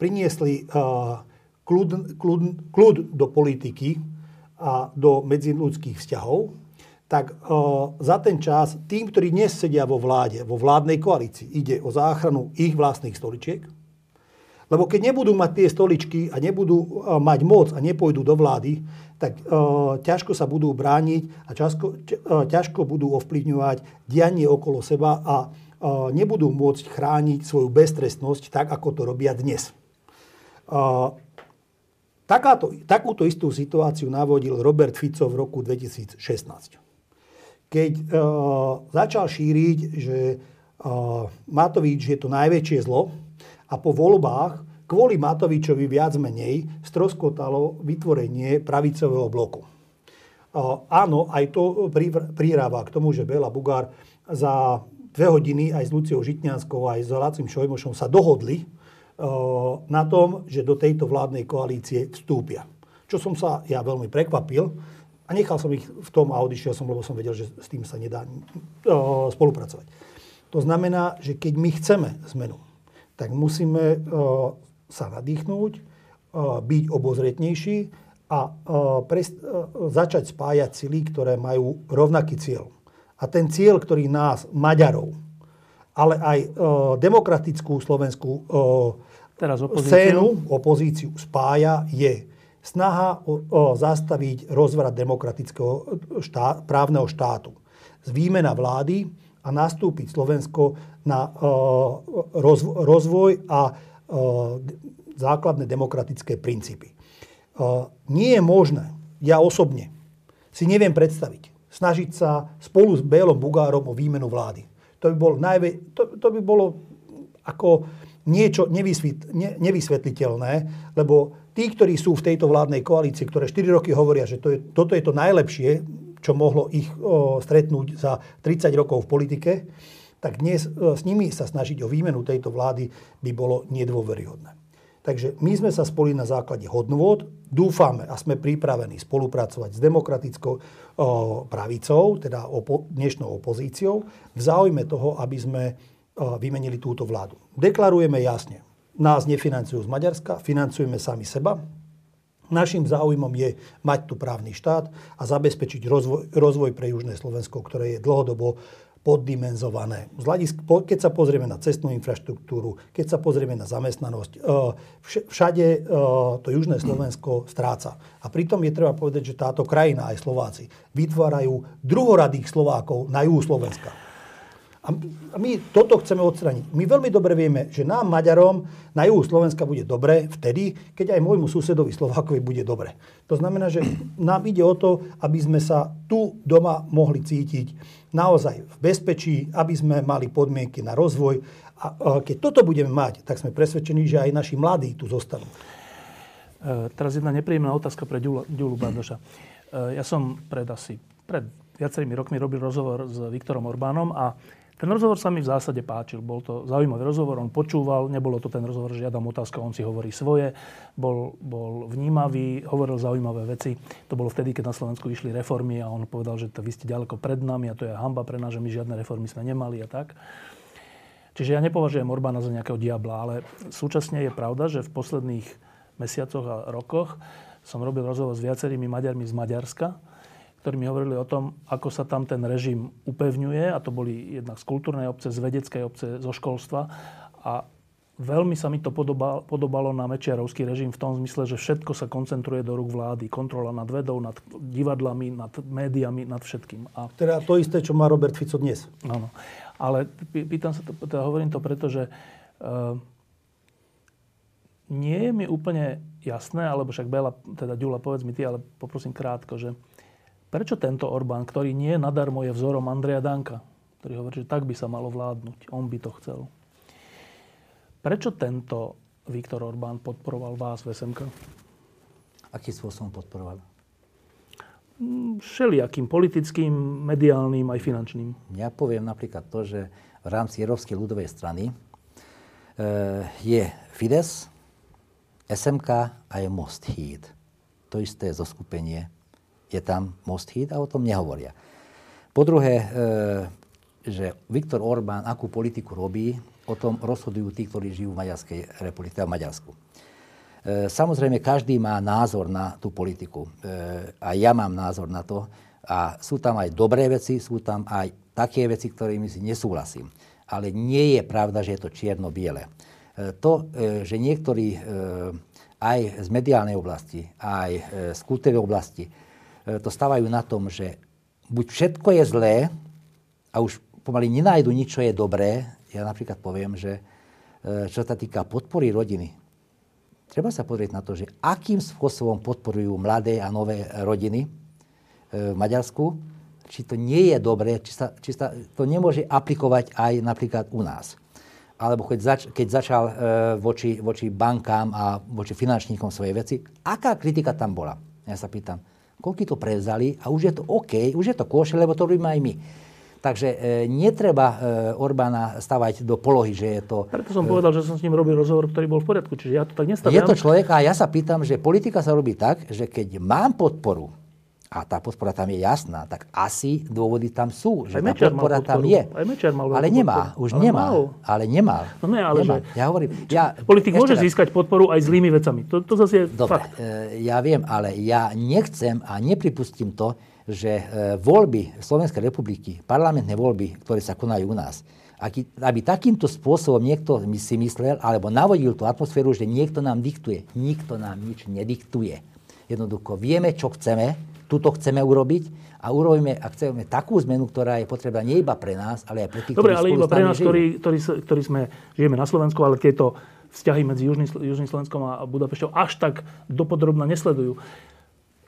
Priniesli kľud, kľud, kľud do politiky a do medziludských vzťahov, tak za ten čas tým, ktorí dnes sedia vo vláde, vo vládnej koalícii, ide o záchranu ich vlastných stoličiek. Lebo keď nebudú mať tie stoličky a nebudú o, mať moc a nepôjdu do vlády, tak o, ťažko sa budú brániť a ťažko, ťažko budú ovplyvňovať dianie okolo seba a o, nebudú môcť chrániť svoju beztrestnosť tak, ako to robia dnes. O, takáto, takúto istú situáciu navodil Robert Fico v roku 2016 keď uh, začal šíriť, že uh, Matovič je to najväčšie zlo a po voľbách kvôli Matovičovi viac menej stroskotalo vytvorenie pravicového bloku. Áno, aj to priráva k tomu, že Bela Bugár za dve hodiny aj s Luciou Žitňanskou, aj s Lacim Šojmošom sa dohodli uh, na tom, že do tejto vládnej koalície vstúpia. Čo som sa ja veľmi prekvapil, a nechal som ich v tom a odišiel som, lebo som vedel, že s tým sa nedá o, spolupracovať. To znamená, že keď my chceme zmenu, tak musíme o, sa nadýchnúť, o, byť obozretnejší a o, začať spájať sily, ktoré majú rovnaký cieľ. A ten cieľ, ktorý nás, Maďarov, ale aj demokratickú slovenskú Teraz opozíciu. scénu, opozíciu spája, je snaha o, o zastaviť rozvrat demokratického štát, právneho štátu. Výmena vlády a nastúpiť Slovensko na o, rozvoj a o, základné demokratické princípy. O, nie je možné, ja osobne si neviem predstaviť, snažiť sa spolu s Bélom Bugárom o výmenu vlády. To by bolo, najvä, to, to by bolo ako niečo nevysvetliteľné, lebo tí, ktorí sú v tejto vládnej koalícii, ktoré 4 roky hovoria, že to je, toto je to najlepšie, čo mohlo ich stretnúť za 30 rokov v politike, tak dnes s nimi sa snažiť o výmenu tejto vlády by bolo nedôveryhodné. Takže my sme sa spoli na základe hodnôt, dúfame a sme pripravení spolupracovať s demokratickou pravicou, teda opo- dnešnou opozíciou, v záujme toho, aby sme vymenili túto vládu. Deklarujeme jasne, nás nefinancujú z Maďarska, financujeme sami seba. Našim záujmom je mať tu právny štát a zabezpečiť rozvoj, rozvoj pre Južné Slovensko, ktoré je dlhodobo poddimenzované. Keď sa pozrieme na cestnú infraštruktúru, keď sa pozrieme na zamestnanosť, e, všade e, to Južné Slovensko stráca. A pritom je treba povedať, že táto krajina, aj Slováci, vytvárajú druhoradých Slovákov na juhu Slovenska. A my toto chceme odstraniť. My veľmi dobre vieme, že nám, Maďarom, na juhu Slovenska bude dobre vtedy, keď aj môjmu susedovi Slovákovi bude dobre. To znamená, že nám ide o to, aby sme sa tu doma mohli cítiť naozaj v bezpečí, aby sme mali podmienky na rozvoj. A keď toto budeme mať, tak sme presvedčení, že aj naši mladí tu zostanú. E, teraz jedna nepríjemná otázka pre Ďulu Bardoša. E, ja som pred asi pred viacerými rokmi robil rozhovor s Viktorom Orbánom a ten rozhovor sa mi v zásade páčil. Bol to zaujímavý rozhovor, on počúval, nebolo to ten rozhovor, že ja dám otázku, on si hovorí svoje. Bol, bol vnímavý, hovoril zaujímavé veci. To bolo vtedy, keď na Slovensku vyšli reformy a on povedal, že to vy ste ďaleko pred nami a to je hamba pre nás, že my žiadne reformy sme nemali a tak. Čiže ja nepovažujem Orbána za nejakého diabla, ale súčasne je pravda, že v posledných mesiacoch a rokoch som robil rozhovor s viacerými Maďarmi z Maďarska, ktorí mi hovorili o tom, ako sa tam ten režim upevňuje. A to boli jednak z kultúrnej obce, z vedeckej obce, zo školstva. A veľmi sa mi to podobalo, na Mečiarovský režim v tom zmysle, že všetko sa koncentruje do rúk vlády. Kontrola nad vedou, nad divadlami, nad médiami, nad všetkým. A... Teda to isté, čo má Robert Fico dnes. Áno. Ale pýtam sa to, teda hovorím to preto, že uh, nie je mi úplne jasné, alebo však Bela, teda Ďula, povedz mi ty, ale poprosím krátko, že Prečo tento Orbán, ktorý nie nadarmo je vzorom Andreja Danka, ktorý hovorí, že tak by sa malo vládnuť, on by to chcel. Prečo tento Viktor Orbán podporoval vás v SMK? Aký spôsobom podporoval? Mm, všelijakým politickým, mediálnym aj finančným. Ja poviem napríklad to, že v rámci Európskej ľudovej strany e, je Fides, SMK a je Most Híd. To isté zoskupenie je tam Most Hit a o tom nehovoria. Po druhé, e, že Viktor Orbán akú politiku robí, o tom rozhodujú tí, ktorí žijú v Maďarskej republike, v Maďarsku. samozrejme, každý má názor na tú politiku. A ja mám názor na to. A sú tam aj dobré veci, sú tam aj také veci, ktorými si nesúhlasím. Ale nie je pravda, že je to čierno-biele. To, že niektorí aj z mediálnej oblasti, aj z kultúrnej oblasti to stávajú na tom, že buď všetko je zlé a už pomaly nenájdu nič, čo je dobré. Ja napríklad poviem, že e, čo sa týka podpory rodiny, treba sa pozrieť na to, že akým spôsobom podporujú mladé a nové rodiny e, v Maďarsku, či to nie je dobré, či sa, či sa to nemôže aplikovať aj napríklad u nás. Alebo keď, zač, keď začal e, voči, voči bankám a voči finančníkom svoje veci, aká kritika tam bola? Ja sa pýtam, koľky to prevzali a už je to OK, už je to koše, lebo to robíme aj my. Takže e, netreba e, Orbána stavať do polohy, že je to... Preto som e, povedal, že som s ním robil rozhovor, ktorý bol v poriadku, čiže ja to tak nestaviam. Je to človek a ja sa pýtam, že politika sa robí tak, že keď mám podporu, a tá podpora tam je jasná, tak asi dôvody tam sú, že tá podpora tam je. Aj Mečer mal ale nemá, už ale nemá. Mal. Ale nemal. No ne, ale nemá. Že... Ja hovorím, ja, Politik môže raz. získať podporu aj zlými vecami. To, to zase je Dobre, fakt. E, ja viem, ale ja nechcem a nepripustím to, že e, voľby Slovenskej republiky, parlamentné voľby, ktoré sa konajú u nás, aby takýmto spôsobom niekto si myslel, alebo navodil tú atmosféru, že niekto nám diktuje. Nikto nám nič nediktuje. Jednoducho vieme, čo chceme, tuto chceme urobiť a urobíme, a chceme takú zmenu, ktorá je potrebná nie iba pre nás, ale aj pre tých, Dobre, ktorí ale iba pre nás, ktorí, ktorí, ktorí sme, žijeme na Slovensku, ale tieto vzťahy medzi Južným, Južným Slovenskom a Budapešťou až tak dopodrobne nesledujú.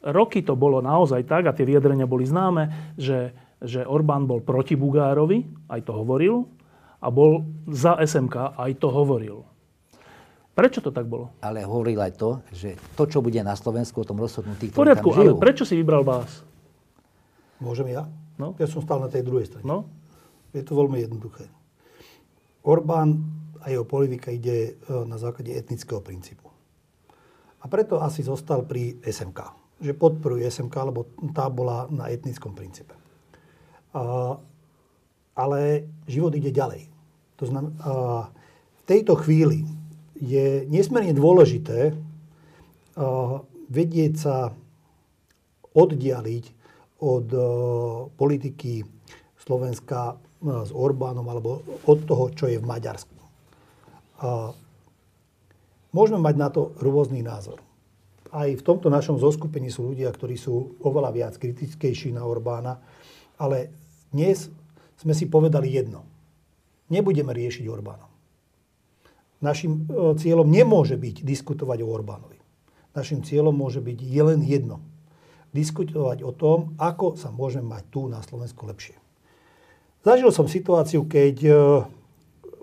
Roky to bolo naozaj tak, a tie vyjadrenia boli známe, že, že Orbán bol proti Bugárovi, aj to hovoril, a bol za SMK, aj to hovoril. Prečo to tak bolo? Ale hovoril aj to, že to, čo bude na Slovensku, o tom rozhodnú tí, ktorí Poriadku, tam žijú. ale prečo si vybral vás? Môžem ja? No? Ja som stál na tej druhej strane. No? Je to veľmi jednoduché. Orbán a jeho politika ide e, na základe etnického princípu. A preto asi zostal pri SMK. Že podporuje SMK, lebo tá bola na etnickom princípe. A, ale život ide ďalej. To znamená, v tejto chvíli je nesmierne dôležité vedieť sa oddialiť od politiky Slovenska s Orbánom alebo od toho, čo je v Maďarsku. Môžeme mať na to rôzny názor. Aj v tomto našom zoskupení sú ľudia, ktorí sú oveľa viac kritickejší na Orbána, ale dnes sme si povedali jedno. Nebudeme riešiť Orbána. Našim e, cieľom nemôže byť diskutovať o Orbánovi. Našim cieľom môže byť len jedno. Diskutovať o tom, ako sa môžeme mať tu na Slovensku lepšie. Zažil som situáciu, keď e,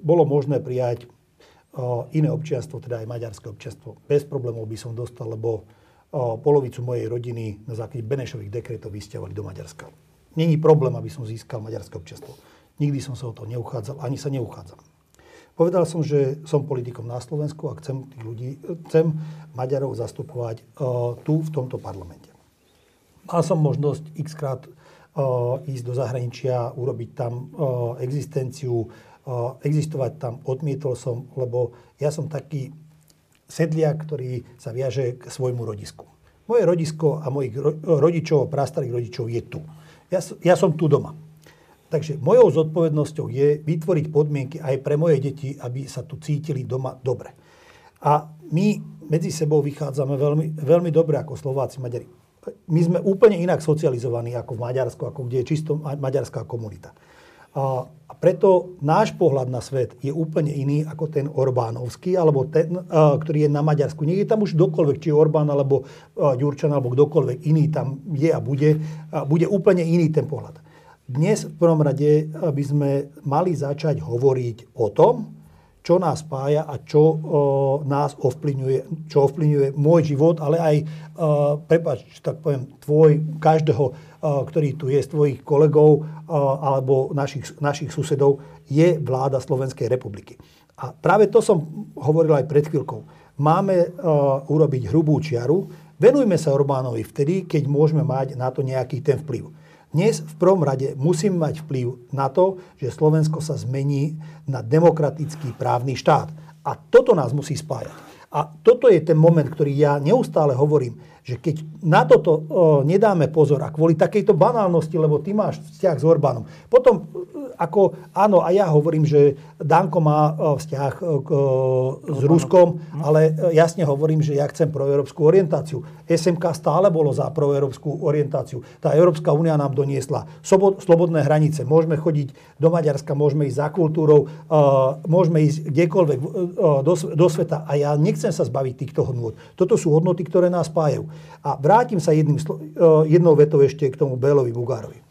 bolo možné prijať e, iné občianstvo, teda aj maďarské občianstvo. Bez problémov by som dostal, lebo polovicu mojej rodiny na základe Benešových dekretov vysťahovali do Maďarska. Není problém, aby som získal maďarské občianstvo. Nikdy som sa o to neuchádzal, ani sa neuchádzam. Povedal som, že som politikom na Slovensku a chcem tých ľudí, chcem Maďarov zastupovať uh, tu v tomto parlamente. Mal som možnosť x uh, ísť do zahraničia, urobiť tam uh, existenciu, existovať tam. Odmietol som, lebo ja som taký sedliak, ktorý sa viaže k svojmu rodisku. Moje rodisko a mojich rodičov, prastarých rodičov je tu. Ja, ja som tu doma. Takže mojou zodpovednosťou je vytvoriť podmienky aj pre moje deti, aby sa tu cítili doma dobre. A my medzi sebou vychádzame veľmi, veľmi dobre ako Slováci, Maďari. My sme úplne inak socializovaní ako v Maďarsku, ako kde je čisto maďarská komunita. A preto náš pohľad na svet je úplne iný ako ten Orbánovský, alebo ten, ktorý je na Maďarsku. Nie je tam už kdokoľvek, či Orbán, alebo Ďurčan, alebo kdokoľvek iný tam je a bude. Bude úplne iný ten pohľad. Dnes v prvom rade by sme mali začať hovoriť o tom, čo nás spája a čo o, nás ovplyvňuje, čo ovplyvňuje môj život, ale aj, o, prepáč, tak poviem, tvoj, každého, o, ktorý tu je, z tvojich kolegov o, alebo našich, našich susedov, je vláda Slovenskej republiky. A práve to som hovoril aj pred chvíľkou. Máme o, urobiť hrubú čiaru, venujme sa Orbánovi vtedy, keď môžeme mať na to nejaký ten vplyv. Dnes v prvom rade musím mať vplyv na to, že Slovensko sa zmení na demokratický právny štát. A toto nás musí spájať. A toto je ten moment, ktorý ja neustále hovorím, že keď na toto o, nedáme pozor a kvôli takejto banálnosti, lebo ty máš vzťah s Orbánom, potom ako áno, a ja hovorím, že Danko má vzťah k, s Ruskom, ale jasne hovorím, že ja chcem proeurópsku orientáciu. SMK stále bolo za proeurópsku orientáciu. Tá Európska únia nám doniesla slobodné hranice. Môžeme chodiť do Maďarska, môžeme ísť za kultúrou, môžeme ísť kdekoľvek do, do sveta a ja nechcem sa zbaviť týchto hodnôt. Toto sú hodnoty, ktoré nás spájajú. A vrátim sa jedným, jednou vetou ešte k tomu Bélovi Bugárovi.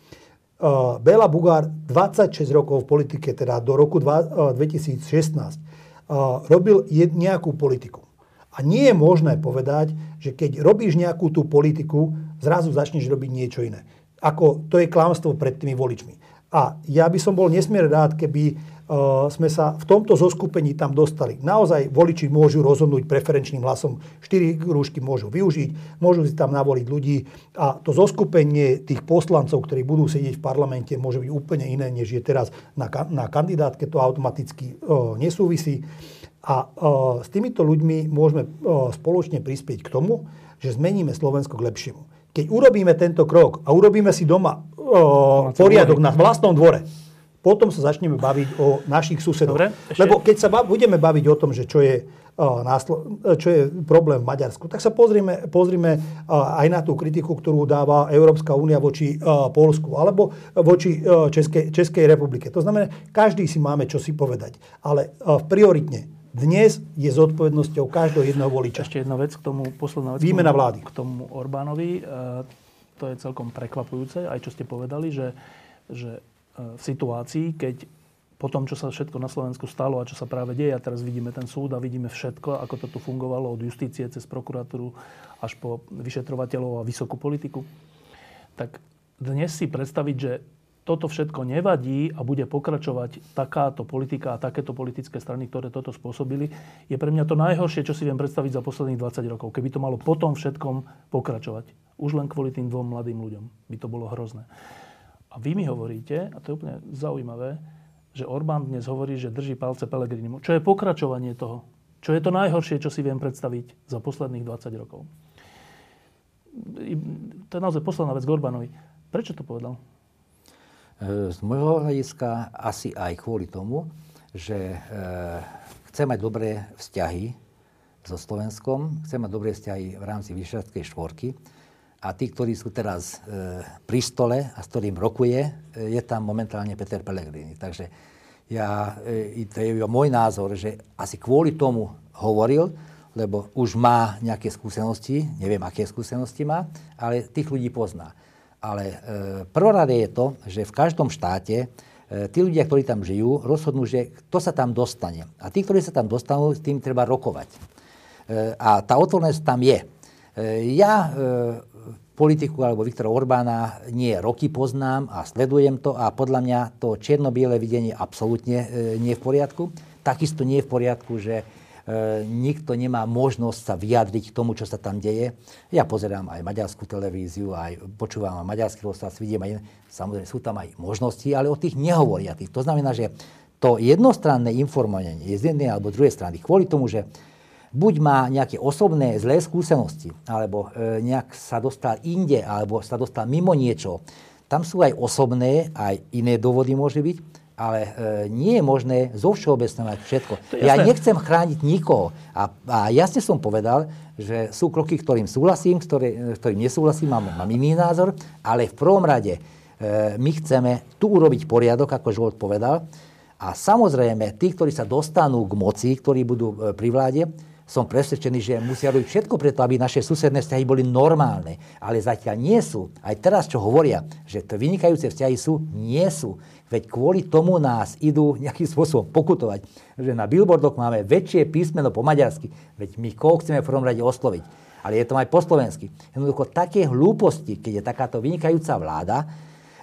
Béla Bugár 26 rokov v politike, teda do roku 2016, robil nejakú politiku. A nie je možné povedať, že keď robíš nejakú tú politiku, zrazu začneš robiť niečo iné. Ako to je klamstvo pred tými voličmi. A ja by som bol nesmierne rád, keby sme sa v tomto zoskupení tam dostali. Naozaj voliči môžu rozhodnúť preferenčným hlasom. Štyri rúšky môžu využiť, môžu si tam navoliť ľudí a to zoskupenie tých poslancov, ktorí budú sedieť v parlamente, môže byť úplne iné, než je teraz na, na kandidátke. To automaticky uh, nesúvisí. A uh, s týmito ľuďmi môžeme uh, spoločne prispieť k tomu, že zmeníme Slovensko k lepšiemu. Keď urobíme tento krok a urobíme si doma uh, poriadok na vlastnom dvore, potom sa začneme baviť o našich susedoch. Dobre, ešte... Lebo keď sa ba- budeme baviť o tom, že čo je, uh, náslo- čo je problém v Maďarsku, tak sa pozrime, pozrime uh, aj na tú kritiku, ktorú dáva Európska únia voči uh, Polsku alebo voči uh, Českej, Českej republike. To znamená, každý si máme čo si povedať. Ale uh, prioritne dnes je zodpovednosťou každého jedného voliča. Ešte jedna vec k tomu, posledná vec. Výmena vlády. K tomu Orbánovi. E, to je celkom prekvapujúce, aj čo ste povedali, že, že v situácii, keď po tom, čo sa všetko na Slovensku stalo a čo sa práve deje, a teraz vidíme ten súd a vidíme všetko, ako to tu fungovalo od justície cez prokuratúru až po vyšetrovateľov a vysokú politiku, tak dnes si predstaviť, že toto všetko nevadí a bude pokračovať takáto politika a takéto politické strany, ktoré toto spôsobili, je pre mňa to najhoršie, čo si viem predstaviť za posledných 20 rokov. Keby to malo potom všetkom pokračovať. Už len kvôli tým dvom mladým ľuďom by to bolo hrozné. A vy mi hovoríte, a to je úplne zaujímavé, že Orbán dnes hovorí, že drží palce Pelegrinimu. Čo je pokračovanie toho? Čo je to najhoršie, čo si viem predstaviť za posledných 20 rokov? To je naozaj posledná vec k Orbánovi. Prečo to povedal? Z môjho hľadiska asi aj kvôli tomu, že e, chce mať dobré vzťahy so Slovenskom, chce mať dobré vzťahy v rámci Vyšehradskej štvorky a tí, ktorí sú teraz e, pri stole a s ktorým rokuje, e, je tam momentálne Peter Pellegrini. Takže ja, to je môj názor, že asi kvôli tomu hovoril, lebo už má nejaké skúsenosti, neviem, aké skúsenosti má, ale tých ľudí pozná. Ale e, prvorade je to, že v každom štáte e, tí ľudia, ktorí tam žijú, rozhodnú, že kto sa tam dostane. A tí, ktorí sa tam dostanú, s tým treba rokovať. E, a tá otvorenosť tam je. E, ja e, politiku alebo Viktora Orbána nie roky poznám a sledujem to a podľa mňa to čierno-biele videnie absolútne e, nie je v poriadku. Takisto nie je v poriadku, že E, nikto nemá možnosť sa vyjadriť k tomu, čo sa tam deje. Ja pozerám aj maďarskú televíziu, aj počúvam aj maďarský rozhlas, vidím aj, samozrejme sú tam aj možnosti, ale o tých nehovoria. To znamená, že to jednostranné informovanie z jednej alebo druhej strany kvôli tomu, že buď má nejaké osobné zlé skúsenosti, alebo e, nejak sa dostal inde, alebo sa dostal mimo niečo. Tam sú aj osobné, aj iné dôvody môže byť ale e, nie je možné zo všeobecňovať všetko. Ja nechcem chrániť nikoho. A, a jasne som povedal, že sú kroky, ktorým súhlasím, ktoré, ktorým nesúhlasím, mám, mám iný názor, ale v prvom rade e, my chceme tu urobiť poriadok, ako Žolt povedal. A samozrejme, tí, ktorí sa dostanú k moci, ktorí budú e, pri vláde, som presvedčený, že musia robiť všetko preto, aby naše susedné vzťahy boli normálne. Ale zatiaľ nie sú. Aj teraz, čo hovoria, že to vynikajúce vzťahy sú, nie sú. Veď kvôli tomu nás idú nejakým spôsobom pokutovať. Že na billboardoch máme väčšie písmeno po maďarsky. Veď my koho chceme v prvom rade osloviť. Ale je to aj po slovensky. Jednoducho také hlúposti, keď je takáto vynikajúca vláda,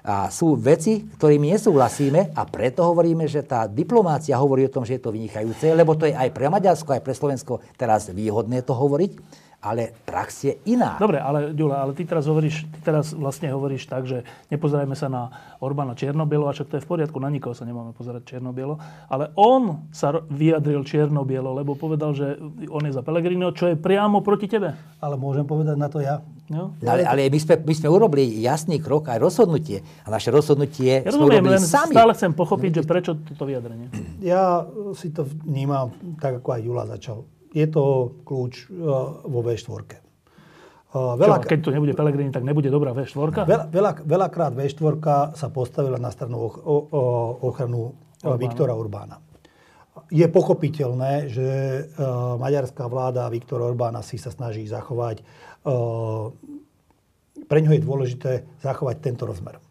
a sú veci, ktorými nesúhlasíme a preto hovoríme, že tá diplomácia hovorí o tom, že je to vynikajúce, lebo to je aj pre Maďarsko, aj pre Slovensko teraz výhodné to hovoriť. Ale prax je iná. Dobre, ale Ďula, ale ty teraz, hovoríš, ty teraz vlastne hovoríš tak, že nepozerajme sa na Orbána Čiernobielo, a však to je v poriadku, na nikoho sa nemáme pozerať Čiernobielo, ale on sa vyjadril Čiernobielo, lebo povedal, že on je za Pelegrino, čo je priamo proti tebe. Ale môžem povedať na to ja? No? Ale, ale my, sme, my sme urobili jasný krok aj rozhodnutie. A naše rozhodnutie ja sme rozumiem, urobili len sami. stále chcem pochopiť, že prečo toto vyjadrenie. Ja si to vnímam tak, ako aj Jula začal. Je to kľúč uh, vo V4. Uh, veľa, Čo, keď tu nebude Pelegrini, tak nebude dobrá V4? Veľa, veľa, veľakrát V4 sa postavila na stranu och, o, o, ochranu Urbána. Viktora Urbána. Je pochopiteľné, že uh, maďarská vláda Viktora Orbána si sa snaží zachovať, uh, pre ňo je dôležité zachovať tento rozmer.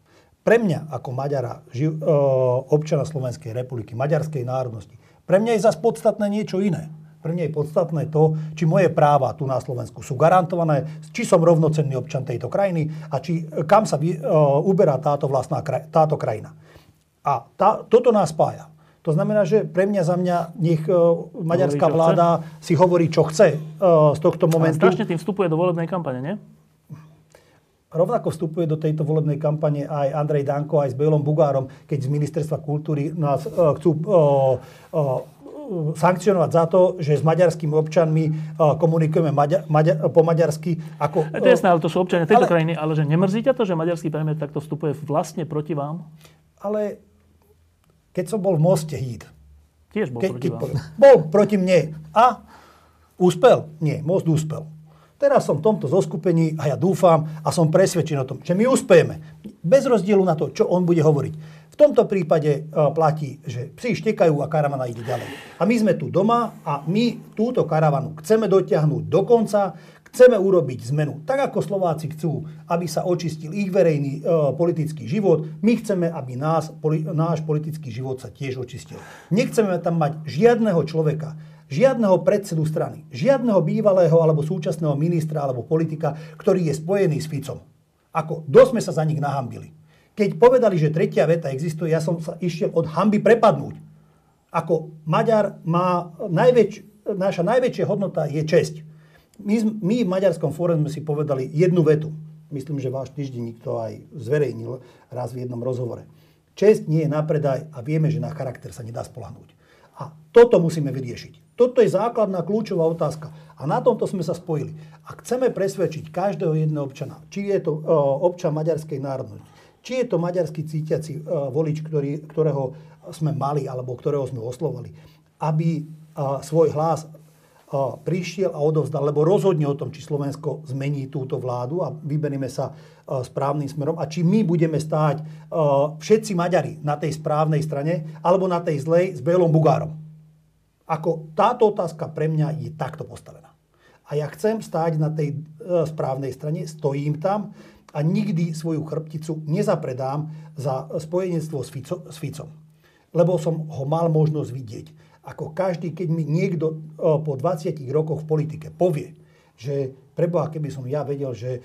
Pre mňa ako Maďara, živ, uh, občana Slovenskej republiky, maďarskej národnosti, pre mňa je zase podstatné niečo iné. Pre mňa je podstatné to, či moje práva tu na Slovensku sú garantované, či som rovnocenný občan tejto krajiny a či, kam sa vy, uh, uberá táto, vlastná, táto krajina. A tá, toto nás spája. To znamená, že pre mňa za mňa nech uh, maďarská hovorí, vláda chce. si hovorí, čo chce uh, z tohto momentu. Ale strašne tým vstupuje do volebnej kampane, nie? Rovnako vstupuje do tejto volebnej kampane aj Andrej Danko, aj s Bejlom Bugárom, keď z Ministerstva kultúry nás uh, chcú uh, uh, sankcionovať za to, že s maďarskými občanmi komunikujeme maďa, maďa, po maďarsky. Ako, to je jasné, ale to sú občania tejto ale, krajiny. Ale že nemrzí ťa to, že maďarský premiér takto vstupuje vlastne proti vám? Ale keď som bol v Moste híd. Tiež bol ke, proti vám. Bol proti mne. A úspel? Nie, Most úspel. Teraz som v tomto zoskupení a ja dúfam a som presvedčený o tom, že my uspejeme. Bez rozdielu na to, čo on bude hovoriť tomto prípade uh, platí, že psi štekajú a karavana ide ďalej. A my sme tu doma a my túto karavanu chceme dotiahnuť do konca, chceme urobiť zmenu. Tak ako Slováci chcú, aby sa očistil ich verejný uh, politický život, my chceme, aby nás, poli, náš politický život sa tiež očistil. Nechceme tam mať žiadneho človeka, žiadneho predsedu strany, žiadneho bývalého alebo súčasného ministra alebo politika, ktorý je spojený s Ficom. Ako dosť sme sa za nich nahambili. Keď povedali, že tretia veta existuje, ja som sa išiel od hamby prepadnúť. Ako Maďar má najväč, naša najväčšia hodnota je česť. My, my v Maďarskom fóre sme si povedali jednu vetu. Myslím, že váš týždenník to aj zverejnil raz v jednom rozhovore. Česť nie je na predaj a vieme, že na charakter sa nedá spolahnúť. A toto musíme vyriešiť. Toto je základná kľúčová otázka. A na tomto sme sa spojili. Ak chceme presvedčiť každého jedného občana, či je to občan maďarskej národnosti, či je to maďarský cítiaci uh, volič, ktorý, ktorého sme mali alebo ktorého sme oslovali, aby uh, svoj hlas uh, prišiel a odovzdal, lebo rozhodne o tom, či Slovensko zmení túto vládu a vyberieme sa správnym smerom a či my budeme stáť všetci Maďari na tej správnej strane alebo na tej zlej s Bélom Bugárom. Ako táto otázka pre mňa je takto postavená. A ja chcem stáť na tej správnej strane, stojím tam, a nikdy svoju chrbticu nezapredám za spojenectvo s, Fico, s Ficom. Lebo som ho mal možnosť vidieť. Ako každý, keď mi niekto po 20 rokoch v politike povie, že preboha, keby som ja vedel, že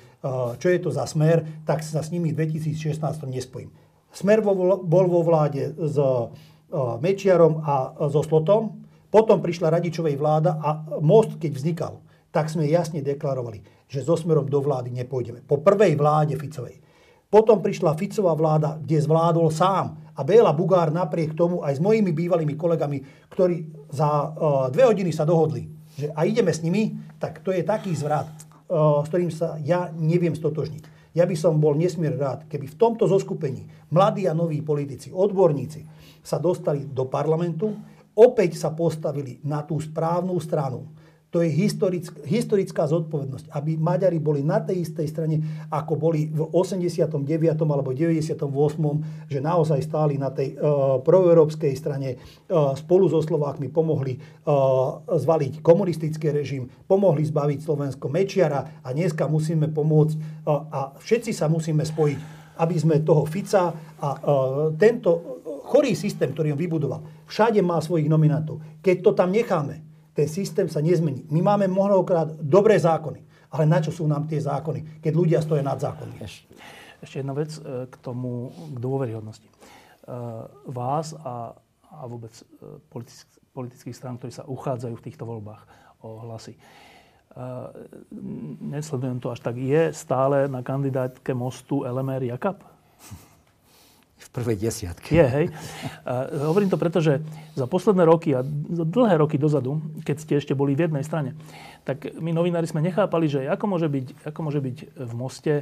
čo je to za smer, tak sa s nimi v 2016 nespojím. Smer bol vo vláde s Mečiarom a so Slotom, potom prišla Radičovej vláda a most, keď vznikal, tak sme jasne deklarovali, že so smerom do vlády nepôjdeme. Po prvej vláde Ficovej. Potom prišla Ficová vláda, kde zvládol sám. A Béla Bugár napriek tomu aj s mojimi bývalými kolegami, ktorí za uh, dve hodiny sa dohodli, že a ideme s nimi, tak to je taký zvrat, uh, s ktorým sa ja neviem stotožniť. Ja by som bol nesmier rád, keby v tomto zoskupení mladí a noví politici, odborníci sa dostali do parlamentu, opäť sa postavili na tú správnu stranu to je historick, historická zodpovednosť, aby Maďari boli na tej istej strane, ako boli v 89. alebo 98., že naozaj stáli na tej uh, proeurópskej strane, uh, spolu so Slovákmi pomohli uh, zvaliť komunistický režim, pomohli zbaviť Slovensko Mečiara a dneska musíme pomôcť uh, a všetci sa musíme spojiť, aby sme toho Fica a uh, tento chorý systém, ktorý on vybudoval, všade má svojich nominantov. Keď to tam necháme, ten systém sa nezmení. My máme mnohokrát dobré zákony, ale na čo sú nám tie zákony, keď ľudia stoja nad zákony? Ešte jedna vec e, k tomu, k dôveryhodnosti. E, vás a, a vôbec e, politických strán, ktorí sa uchádzajú v týchto voľbách o hlasy. nesledujem to až tak, je stále na kandidátke mostu LMR Jakab? V prvej desiatke. Je, hej. Uh, hovorím to preto, že za posledné roky a dlhé roky dozadu, keď ste ešte boli v jednej strane, tak my novinári sme nechápali, že ako môže byť, ako môže byť v moste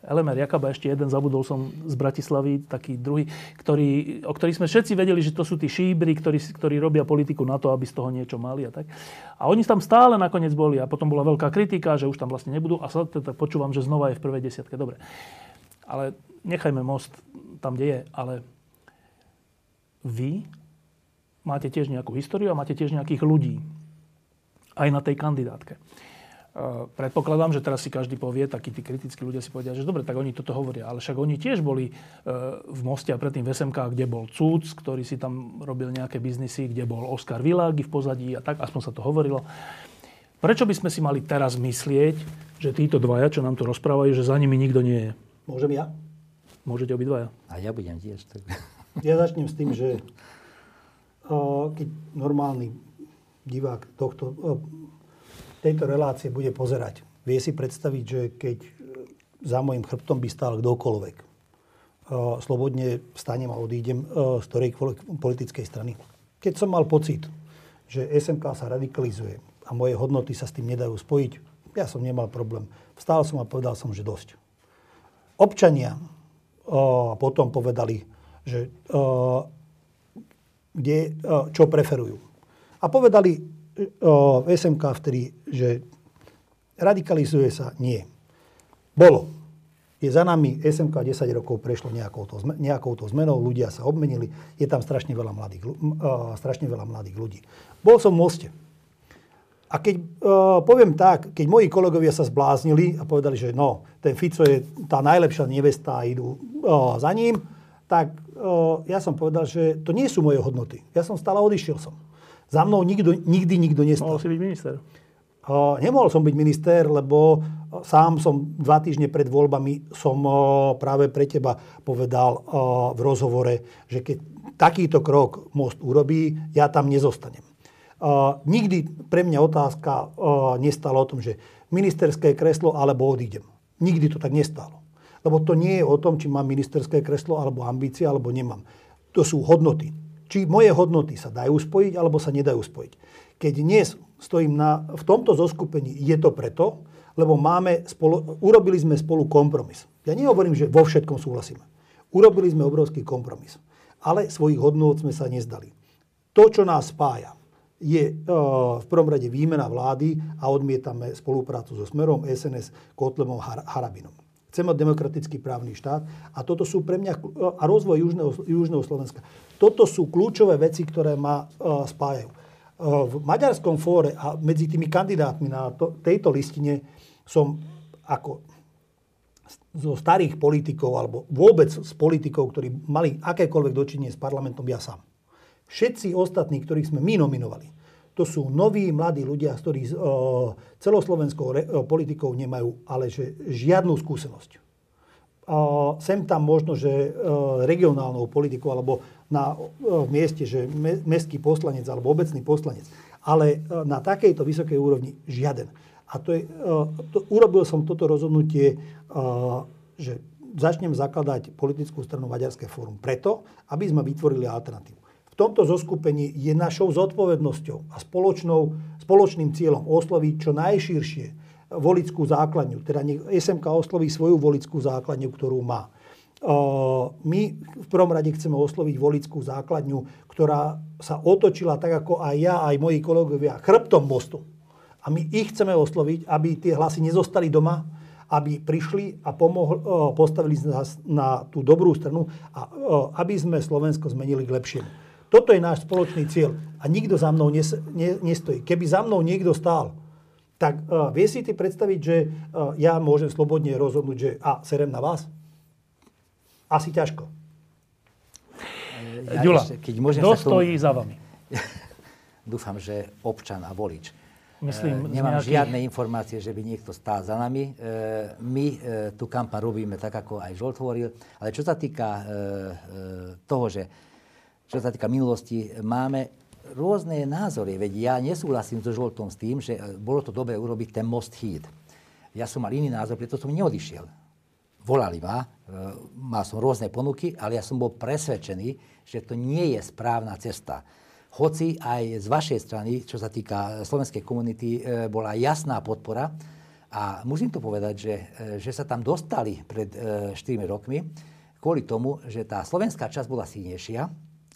Elemer Jakaba, ešte jeden, zabudol som z Bratislavy, taký druhý, ktorý, o ktorých sme všetci vedeli, že to sú tí šíbry, ktorí, ktorí robia politiku na to, aby z toho niečo mali a tak. A oni tam stále nakoniec boli a potom bola veľká kritika, že už tam vlastne nebudú a sa teda počúvam, že znova je v prvej desiatke. Dobre. Ale nechajme most tam, kde je. Ale vy máte tiež nejakú históriu a máte tiež nejakých ľudí aj na tej kandidátke. Predpokladám, že teraz si každý povie, takí tí kritickí ľudia si povedia, že dobre, tak oni toto hovoria. Ale však oni tiež boli e, v Moste a predtým v SMK, kde bol Cúc, ktorý si tam robil nejaké biznisy, kde bol Oskar Világi v pozadí a tak, aspoň sa to hovorilo. Prečo by sme si mali teraz myslieť, že títo dvaja, čo nám tu rozprávajú, že za nimi nikto nie je? Môžem ja? Môžete obidvaja. A ja budem tiež. Tak... Ja začnem s tým, že keď normálny divák tohto tejto relácie bude pozerať, vie si predstaviť, že keď e, za môjim chrbtom by stál kdokoľvek, slobodne vstanem a odídem e, z ktorej politickej strany. Keď som mal pocit, že SMK sa radikalizuje a moje hodnoty sa s tým nedajú spojiť, ja som nemal problém. Vstál som a povedal som, že dosť. Občania potom povedali, že kde, čo preferujú. A povedali, v SMK vtedy, že radikalizuje sa? Nie. Bolo. Je za nami, SMK 10 rokov prešlo nejakou nejakou to zmenou, ľudia sa obmenili, je tam strašne veľa mladých, strašne veľa mladých ľudí. Bol som v Moste. A keď uh, poviem tak, keď moji kolegovia sa zbláznili a povedali, že no, ten Fico je tá najlepšia nevesta a idú uh, za ním, tak uh, ja som povedal, že to nie sú moje hodnoty. Ja som stále odišiel som. Za mnou nikdo, nikdy nikto nestal. Mohol si byť minister? Uh, nemohol som byť minister, lebo sám som dva týždne pred voľbami som uh, práve pre teba povedal uh, v rozhovore, že keď takýto krok most urobí, ja tam nezostanem. Nikdy pre mňa otázka uh, nestala o tom, že ministerské kreslo alebo odídem. Nikdy to tak nestalo. Lebo to nie je o tom, či mám ministerské kreslo alebo ambície, alebo nemám. To sú hodnoty či moje hodnoty sa dajú spojiť, alebo sa nedajú spojiť. Keď dnes stojím na, v tomto zoskupení, je to preto, lebo máme spolu, urobili sme spolu kompromis. Ja nehovorím, že vo všetkom súhlasíme. Urobili sme obrovský kompromis. Ale svojich hodnot sme sa nezdali. To, čo nás spája, je e, v prvom rade výmena vlády a odmietame spoluprácu so Smerom, SNS, Kotlevom, Harabinom. Chceme demokratický právny štát a toto sú pre mňa a rozvoj južného, južného Slovenska. Toto sú kľúčové veci, ktoré ma uh, spájajú. V maďarskom fóre a medzi tými kandidátmi na to, tejto listine som ako zo starých politikov alebo vôbec z politikov, ktorí mali akékoľvek dočinenie s parlamentom, ja sám. Všetci ostatní, ktorých sme my nominovali, to sú noví, mladí ľudia, ktorí uh, celoslovenskou re, uh, politikou nemajú ale že žiadnu skúsenosť. Sem tam možno, že uh, regionálnou politikou alebo na mieste, že me, mestský poslanec alebo obecný poslanec. Ale na takejto vysokej úrovni žiaden. A to je, to, urobil som toto rozhodnutie, že začnem zakladať politickú stranu Maďarské fórum preto, aby sme vytvorili alternatívu tomto zoskupení je našou zodpovednosťou a spoločnou, spoločným cieľom osloviť čo najširšie volickú základňu. Teda nech SMK osloví svoju volickú základňu, ktorú má. My v prvom rade chceme osloviť volickú základňu, ktorá sa otočila tak ako aj ja, aj moji kolegovia, chrbtom mostu. A my ich chceme osloviť, aby tie hlasy nezostali doma, aby prišli a pomohli, postavili nás na tú dobrú stranu a aby sme Slovensko zmenili k lepšiemu. Toto je náš spoločný cieľ. A nikto za mnou nes, ne, nestojí. Keby za mnou niekto stál, tak uh, vie si ty predstaviť, že uh, ja môžem slobodne rozhodnúť, že a, serem na vás? Asi ťažko. Ja Ďula, keď môžem kto stojí za vami? Dúfam, že občan a volič. Myslím, e, nemám nejakých... žiadne informácie, že by niekto stál za nami. E, my e, tú kampaň robíme tak, ako aj Žolt hovoril. Ale čo sa týka e, e, toho, že čo sa týka minulosti, máme rôzne názory. Veď ja nesúhlasím so Žoltom s tým, že e, bolo to dobre urobiť ten most híd. Ja som mal iný názor, preto som neodišiel. Volali ma, e, mal som rôzne ponuky, ale ja som bol presvedčený, že to nie je správna cesta. Hoci aj z vašej strany, čo sa týka slovenskej komunity, bola jasná podpora. A musím to povedať, že, že sa tam dostali pred 4 rokmi kvôli tomu, že tá slovenská časť bola silnejšia,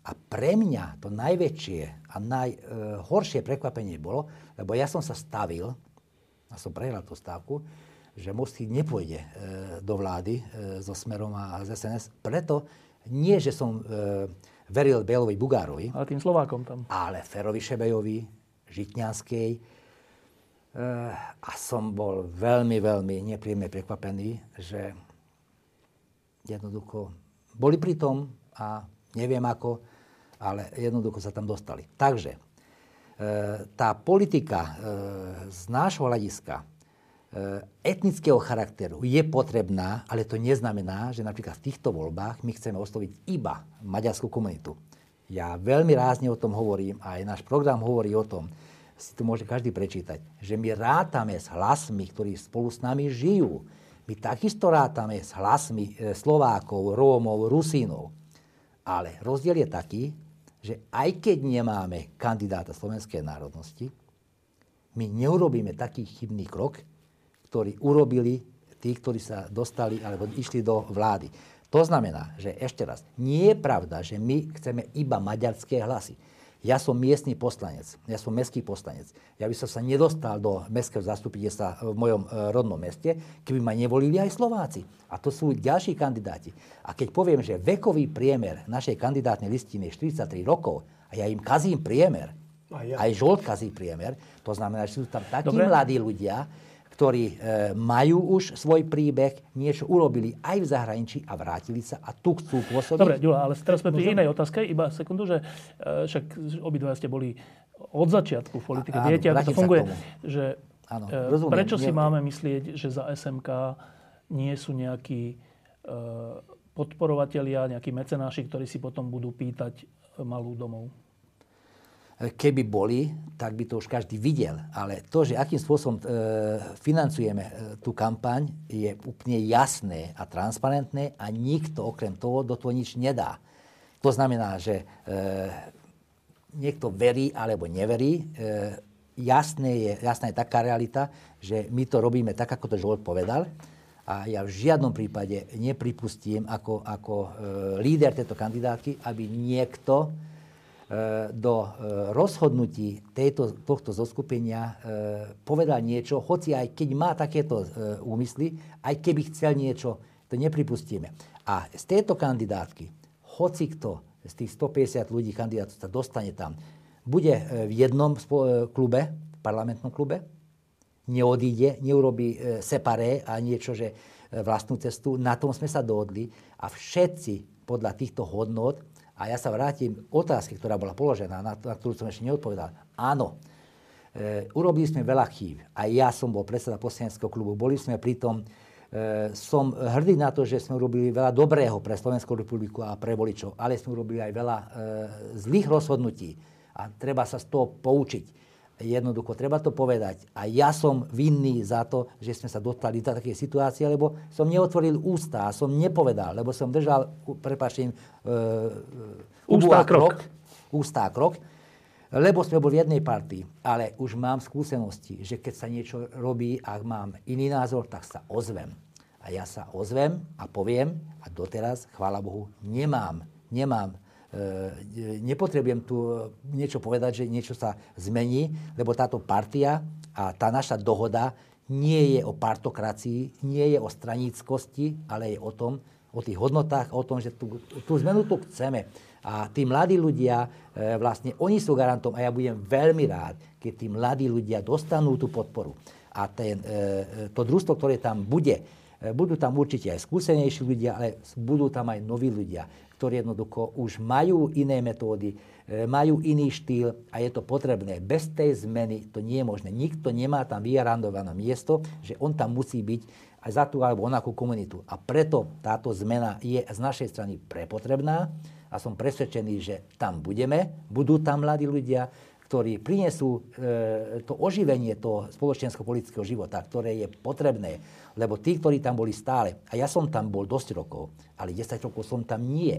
a pre mňa to najväčšie a najhoršie prekvapenie bolo, lebo ja som sa stavil, a som prehral tú stávku, že Mosty nepôjde e, do vlády e, so Smerom a z SNS. Preto nie, že som e, veril Bélovi Bugárovi. Ale tým Slovákom tam. Ale Ferovi Šebejovi, Žitňanskej. E, a som bol veľmi, veľmi nepríjemne prekvapený, že jednoducho boli pri tom a neviem ako, ale jednoducho sa tam dostali. Takže e, tá politika e, z nášho hľadiska e, etnického charakteru je potrebná, ale to neznamená, že napríklad v týchto voľbách my chceme osloviť iba maďarskú komunitu. Ja veľmi rázne o tom hovorím a aj náš program hovorí o tom, si to môže každý prečítať, že my rátame s hlasmi, ktorí spolu s nami žijú. My takisto rátame s hlasmi Slovákov, Rómov, Rusínov. Ale rozdiel je taký, že aj keď nemáme kandidáta slovenskej národnosti, my neurobíme taký chybný krok, ktorý urobili tí, ktorí sa dostali alebo išli do vlády. To znamená, že ešte raz, nie je pravda, že my chceme iba maďarské hlasy. Ja som miestny poslanec, ja som mestský poslanec. Ja by som sa nedostal do mestského sa v mojom e, rodnom meste, keby ma nevolili aj Slováci. A to sú ďalší kandidáti. A keď poviem, že vekový priemer našej kandidátnej listiny je 43 rokov a ja im kazím priemer, ja. aj žolt kazí priemer, to znamená, že sú tam takí Dobre. mladí ľudia, ktorí e, majú už svoj príbeh, niečo urobili aj v zahraničí a vrátili sa a tu chcú pôsobiť. Dobre, Ďula, ale teraz sme pri inej otázke, iba sekundu, že e, však obidva ste boli od začiatku v politike. Áno, Viete, ako to funguje. Že, áno, e, rozumiem, prečo si nie... máme myslieť, že za SMK nie sú nejakí podporovatelia, nejakí mecenáši, ktorí si potom budú pýtať malú domov? Keby boli, tak by to už každý videl. Ale to, že akým spôsobom e, financujeme e, tú kampaň, je úplne jasné a transparentné a nikto okrem toho do toho nič nedá. To znamená, že e, niekto verí alebo neverí. E, jasné je, jasná je taká realita, že my to robíme tak, ako to Žolt povedal. A ja v žiadnom prípade nepripustím ako, ako e, líder tejto kandidátky, aby niekto do e, rozhodnutí tejto, tohto zoskupenia e, povedal niečo, hoci aj keď má takéto úmysly, aj keby chcel niečo, to nepripustíme. A z tejto kandidátky, hoci kto z tých 150 ľudí kandidátov sa dostane tam, bude v jednom klube, parlamentnom klube, neodíde, neurobí separé a niečo, že vlastnú cestu. Na tom sme sa dohodli a všetci podľa týchto hodnot a ja sa vrátim k otázke, ktorá bola položená, na, na ktorú som ešte neodpovedal. Áno, e, urobili sme veľa chýb. Aj ja som bol predseda poslaneckého klubu. Boli sme pri tom, e, som hrdý na to, že sme urobili veľa dobrého pre Slovenskú republiku a pre voličov, ale sme urobili aj veľa e, zlých rozhodnutí. A treba sa z toho poučiť. Jednoducho, treba to povedať. A ja som vinný za to, že sme sa dostali do takej situácie, lebo som neotvoril ústa a som nepovedal, lebo som držal, prepáčte, uh, ústa krok. krok. Ústa krok lebo sme boli v jednej partii. Ale už mám skúsenosti, že keď sa niečo robí a mám iný názor, tak sa ozvem. A ja sa ozvem a poviem, a doteraz, chvála Bohu, nemám, nemám nepotrebujem tu niečo povedať, že niečo sa zmení, lebo táto partia a tá naša dohoda nie je o partokracii, nie je o straníckosti, ale je o tom, o tých hodnotách, o tom, že tú, tú zmenu tu chceme. A tí mladí ľudia, e, vlastne oni sú garantom a ja budem veľmi rád, keď tí mladí ľudia dostanú tú podporu. A ten, e, to družstvo, ktoré tam bude, budú tam určite aj skúsenejší ľudia, ale budú tam aj noví ľudia ktorí jednoducho už majú iné metódy, e, majú iný štýl a je to potrebné. Bez tej zmeny to nie je možné. Nikto nemá tam vyarandované miesto, že on tam musí byť aj za tú alebo onakú komunitu. A preto táto zmena je z našej strany prepotrebná a som presvedčený, že tam budeme, budú tam mladí ľudia, ktorí prinesú e, to oživenie toho spoločensko-politického života, ktoré je potrebné. Lebo tí, ktorí tam boli stále, a ja som tam bol dosť rokov, ale 10 rokov som tam nie.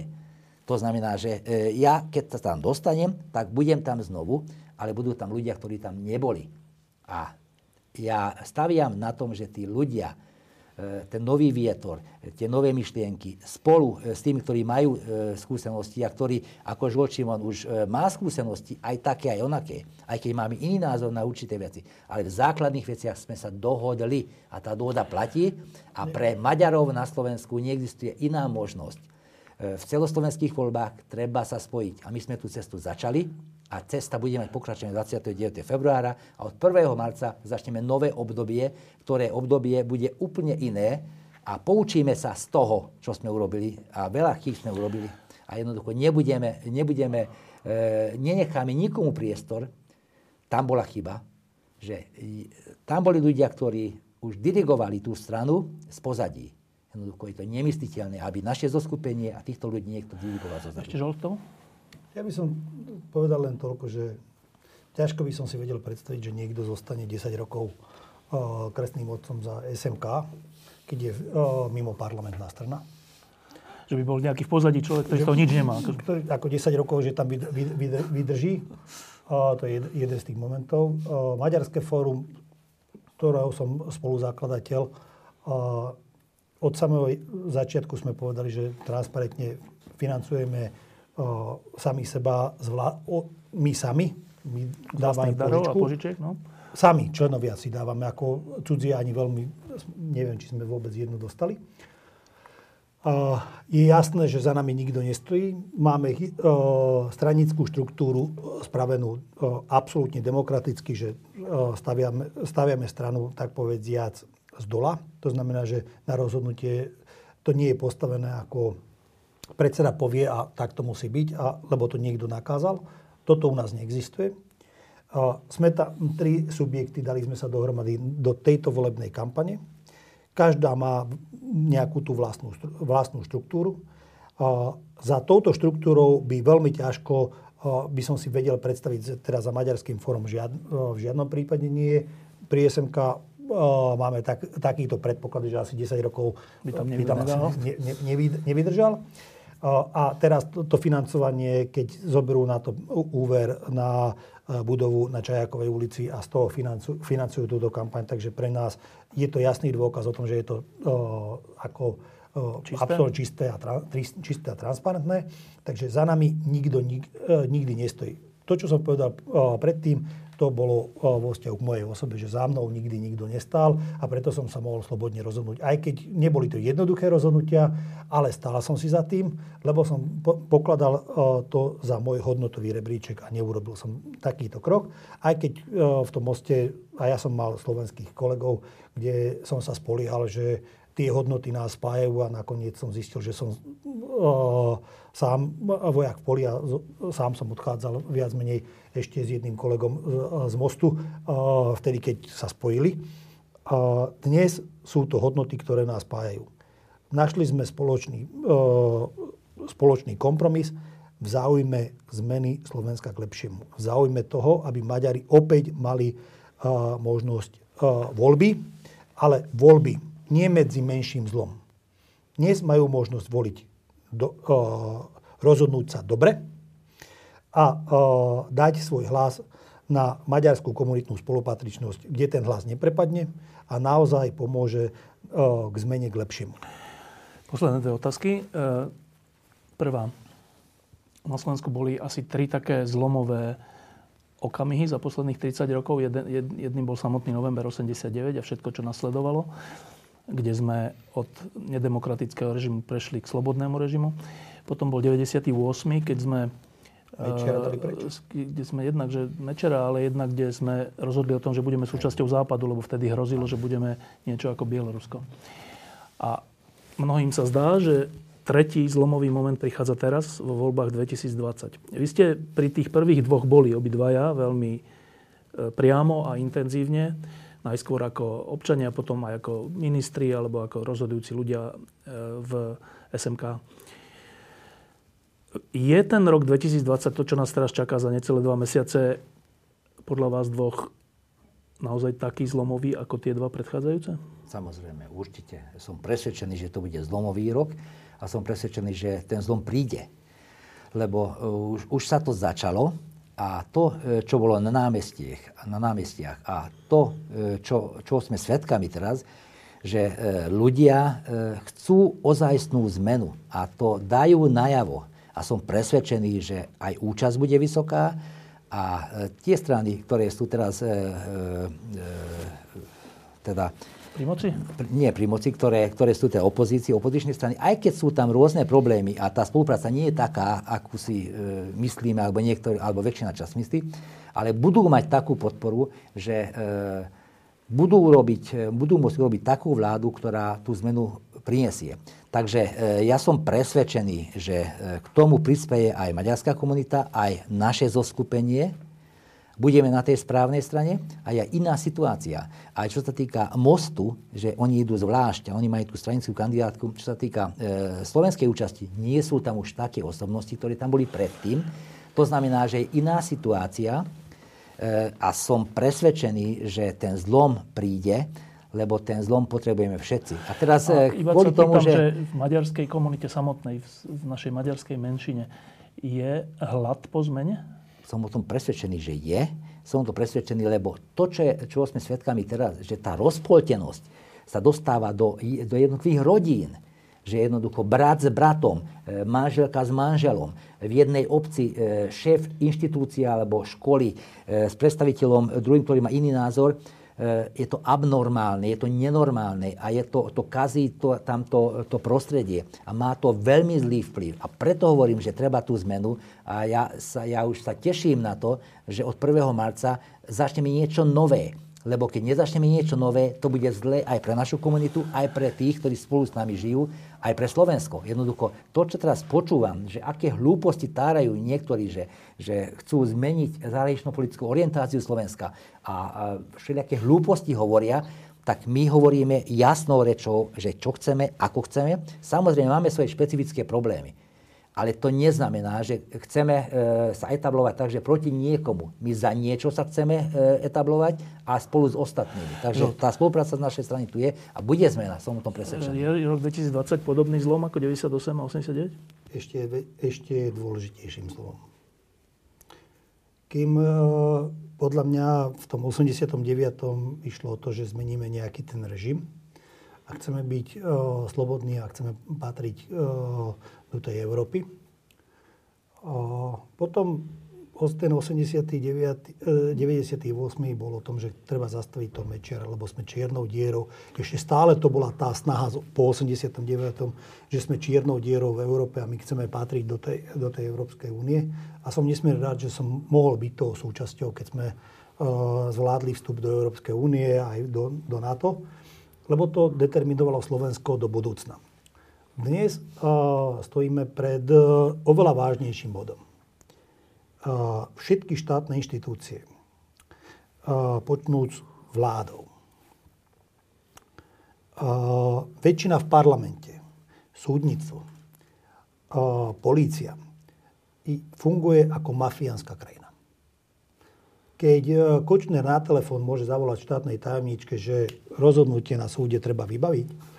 To znamená, že e, ja, keď sa tam dostanem, tak budem tam znovu, ale budú tam ľudia, ktorí tam neboli. A ja staviam na tom, že tí ľudia, ten nový vietor, tie nové myšlienky spolu e, s tými, ktorí majú e, skúsenosti a ktorí, ako Žolt Šimon už má skúsenosti, aj také, aj onaké, aj keď máme iný názor na určité veci, ale v základných veciach sme sa dohodli a tá dohoda platí a pre Maďarov na Slovensku neexistuje iná možnosť. V celoslovenských voľbách treba sa spojiť a my sme tú cestu začali a cesta bude mať pokračovanie 29. februára a od 1. marca začneme nové obdobie, ktoré obdobie bude úplne iné a poučíme sa z toho, čo sme urobili a veľa chýb sme urobili a jednoducho nebudeme, nebudeme e, nenecháme nikomu priestor, tam bola chyba, že tam boli ľudia, ktorí už dirigovali tú stranu z pozadí. Jednoducho je to nemysliteľné, aby naše zoskupenie a týchto ľudí niekto dirigoval zo Ešte žoltou? Ja by som povedal len toľko, že ťažko by som si vedel predstaviť, že niekto zostane 10 rokov uh, kresným otcom za SMK, keď je uh, mimo parlamentná strana. Že by bol nejaký v pozadí človek, ktorý z toho nič nemá. Ktorý, ako 10 rokov, že tam vydrží. Uh, to je jeden z tých momentov. Uh, Maďarské fórum, ktorého som spoluzakladateľ, od samého začiatku sme povedali, že transparentne financujeme sami seba, zvlá... o, my sami, my dávame darov a požičiek, no? Sami členovia si dávame, ako cudzie ani veľmi, neviem, či sme vôbec jednu dostali. Uh, je jasné, že za nami nikto nestojí. Máme uh, stranickú štruktúru spravenú uh, absolútne demokraticky, že staviame, staviame stranu, tak povediac, z dola. To znamená, že na rozhodnutie to nie je postavené ako predseda povie a tak to musí byť, a, lebo to niekto nakázal. Toto u nás neexistuje. A sme tam tri subjekty, dali sme sa dohromady do tejto volebnej kampane. Každá má nejakú tú vlastnú, vlastnú štruktúru. A za touto štruktúrou by veľmi ťažko by som si vedel predstaviť, teraz za Maďarským fórum žiad, v žiadnom prípade nie je. Pri SMK máme tak, takýto predpoklad, že asi 10 rokov by tam, by tam asi ne, ne, nevydržal. A teraz to, to financovanie, keď zoberú na to úver na e, budovu na Čajakovej ulici a z toho financujú, financujú túto kampaň, takže pre nás je to jasný dôkaz o tom, že je to ako čisté? absolútne čisté a, tra, čisté a transparentné. Takže za nami nikto nik, uh, nikdy nestojí. To, čo som povedal predtým, to bolo vo vzťahu k mojej osobe, že za mnou nikdy nikto nestál a preto som sa mohol slobodne rozhodnúť. Aj keď neboli to jednoduché rozhodnutia, ale stála som si za tým, lebo som pokladal to za môj hodnotový rebríček a neurobil som takýto krok. Aj keď v tom moste, a ja som mal slovenských kolegov, kde som sa spoliehal, že tie hodnoty nás spájajú a nakoniec som zistil, že som sám vojak v poli a sám som odchádzal viac menej ešte s jedným kolegom z, mostu, vtedy keď sa spojili. Dnes sú to hodnoty, ktoré nás spájajú. Našli sme spoločný, spoločný kompromis v záujme zmeny Slovenska k lepšiemu. V záujme toho, aby Maďari opäť mali možnosť voľby, ale voľby nie medzi menším zlom. Dnes majú možnosť voliť, do, uh, rozhodnúť sa dobre a uh, dať svoj hlas na maďarskú komunitnú spolupatričnosť, kde ten hlas neprepadne a naozaj pomôže uh, k zmene k lepšiemu. Posledné dve otázky. Uh, prvá. Na Slovensku boli asi tri také zlomové okamihy za posledných 30 rokov. Jedným bol samotný november 89 a všetko, čo nasledovalo kde sme od nedemokratického režimu prešli k slobodnému režimu. Potom bol 98., keď sme Mečera kde sme jednak, že Mečera, ale jednak, kde sme rozhodli o tom, že budeme súčasťou Západu, lebo vtedy hrozilo, že budeme niečo ako Bielorusko. A mnohým sa zdá, že tretí zlomový moment prichádza teraz vo voľbách 2020. Vy ste pri tých prvých dvoch boli obidvaja veľmi e, priamo a intenzívne najskôr ako občania, potom aj ako ministri alebo ako rozhodujúci ľdia e, v SMK. Je ten rok 2020, to, čo nás teraz čaká za necelé dva mesiace, podľa vás dvoch naozaj taký zlomový ako tie dva predchádzajúce? Samozrejme, určite. Som presvedčený, že to bude zlomový rok a som presvedčený, že ten zlom príde. Lebo uh, už, už sa to začalo a to, uh, čo bolo na námestiach, na námestiach a to, uh, čo, čo sme svedkami teraz, že ľudia chcú ozajstnú zmenu a to dajú najavo. A som presvedčený, že aj účasť bude vysoká a e, tie strany, ktoré sú teraz e, e, teda pri moci? Nie pri moci, ktoré, ktoré sú tie opozície, opozičné strany, aj keď sú tam rôzne problémy a tá spolupráca nie je taká, akú si e, myslíme, alebo, niektorý, alebo väčšina čas myslí, ale budú mať takú podporu, že e, budú, urobiť, budú môcť urobiť takú vládu, ktorá tú zmenu prinesie. Takže e, ja som presvedčený, že e, k tomu prispieje aj maďarská komunita, aj naše zoskupenie. Budeme na tej správnej strane a je iná situácia. Aj čo sa týka mostu, že oni idú zvlášť a oni majú tú stranickú kandidátku, čo sa týka e, slovenskej účasti, nie sú tam už také osobnosti, ktoré tam boli predtým. To znamená, že je iná situácia E, a som presvedčený, že ten zlom príde, lebo ten zlom potrebujeme všetci. A teraz a e, iba kvôli tomu, že... že... v maďarskej komunite samotnej, v našej maďarskej menšine, je hlad po zmene? Som o tom presvedčený, že je. Som o tom presvedčený, lebo to, čo, je, čo sme svedkami teraz, že tá rozpoltenosť sa dostáva do, do jednotlivých rodín že jednoducho brat s bratom, e, manželka s manželom, v jednej obci e, šéf inštitúcia alebo školy e, s predstaviteľom druhým, ktorý má iný názor, je to abnormálne, je to nenormálne a je to, to kazí to, tamto to prostredie a má to veľmi zlý vplyv. A preto hovorím, že treba tú zmenu a ja, sa, ja už sa teším na to, že od 1. marca začneme niečo nové lebo keď nezačneme niečo nové, to bude zlé aj pre našu komunitu, aj pre tých, ktorí spolu s nami žijú, aj pre Slovensko. Jednoducho, to, čo teraz počúvam, že aké hlúposti tárajú niektorí, že, že chcú zmeniť zahraničnú politickú orientáciu Slovenska a, a všelijaké hlúposti hovoria, tak my hovoríme jasnou rečou, že čo chceme, ako chceme. Samozrejme, máme svoje špecifické problémy ale to neznamená, že chceme e, sa etablovať tak, že proti niekomu. My za niečo sa chceme e, etablovať a spolu s ostatnými. Takže no. tá spolupráca z našej strany tu je a bude zmena, som o tom presvedčený. Je rok 2020 podobný zlom ako 98 a 89? Ešte, ešte dôležitejším zlom. Kým e, podľa mňa v tom 89. išlo o to, že zmeníme nejaký ten režim a chceme byť uh, slobodní a chceme patriť uh, do tej Európy. Potom ten 89, 98. bol o tom, že treba zastaviť to mečiar, lebo sme čiernou dierou. Ešte stále to bola tá snaha po 89., že sme čiernou dierou v Európe a my chceme patriť do tej, do tej Európskej únie. A som nesmierne rád, že som mohol byť toho súčasťou, keď sme uh, zvládli vstup do Európskej únie aj do, do NATO, lebo to determinovalo Slovensko do budúcna. Dnes uh, stojíme pred uh, oveľa vážnejším bodom. Uh, všetky štátne inštitúcie, počnúc vládou, väčšina v parlamente, súdnictvo, polícia, funguje ako mafiánska krajina. Keď Kočner na telefón môže zavolať štátnej tajomničke, že rozhodnutie na súde treba vybaviť,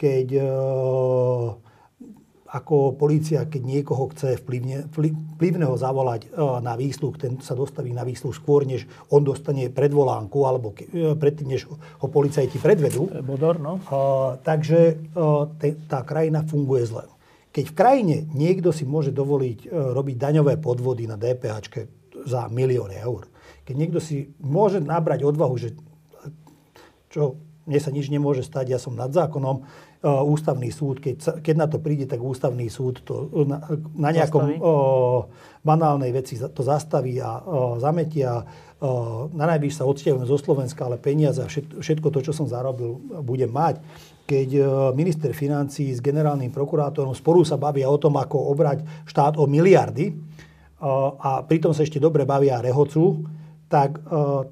keď e, ako policia, keď niekoho chce vplyvne, vplyvného zavolať e, na výsluh, ten sa dostaví na výsluh skôr, než on dostane predvolánku, alebo ke, e, predtým, než ho policajti predvedú. Bodor, no. takže tá krajina funguje zle. Keď v krajine niekto si môže dovoliť robiť daňové podvody na DPH za milióny eur, keď niekto si môže nabrať odvahu, že čo mne sa nič nemôže stať, ja som nad zákonom, Eh, ústavný súd, keď, keď na to príde, tak ústavný súd to na, na nejakom o, eh, banálnej veci to zastaví a o, eh, zametia. O, na najvyš sa odsťahujem zo Slovenska, ale peniaze a všetko, to, čo som zarobil, budem mať. Keď minister financí s generálnym prokurátorom spolu sa bavia o tom, ako obrať štát o miliardy a pritom sa ešte dobre bavia a rehocú, tak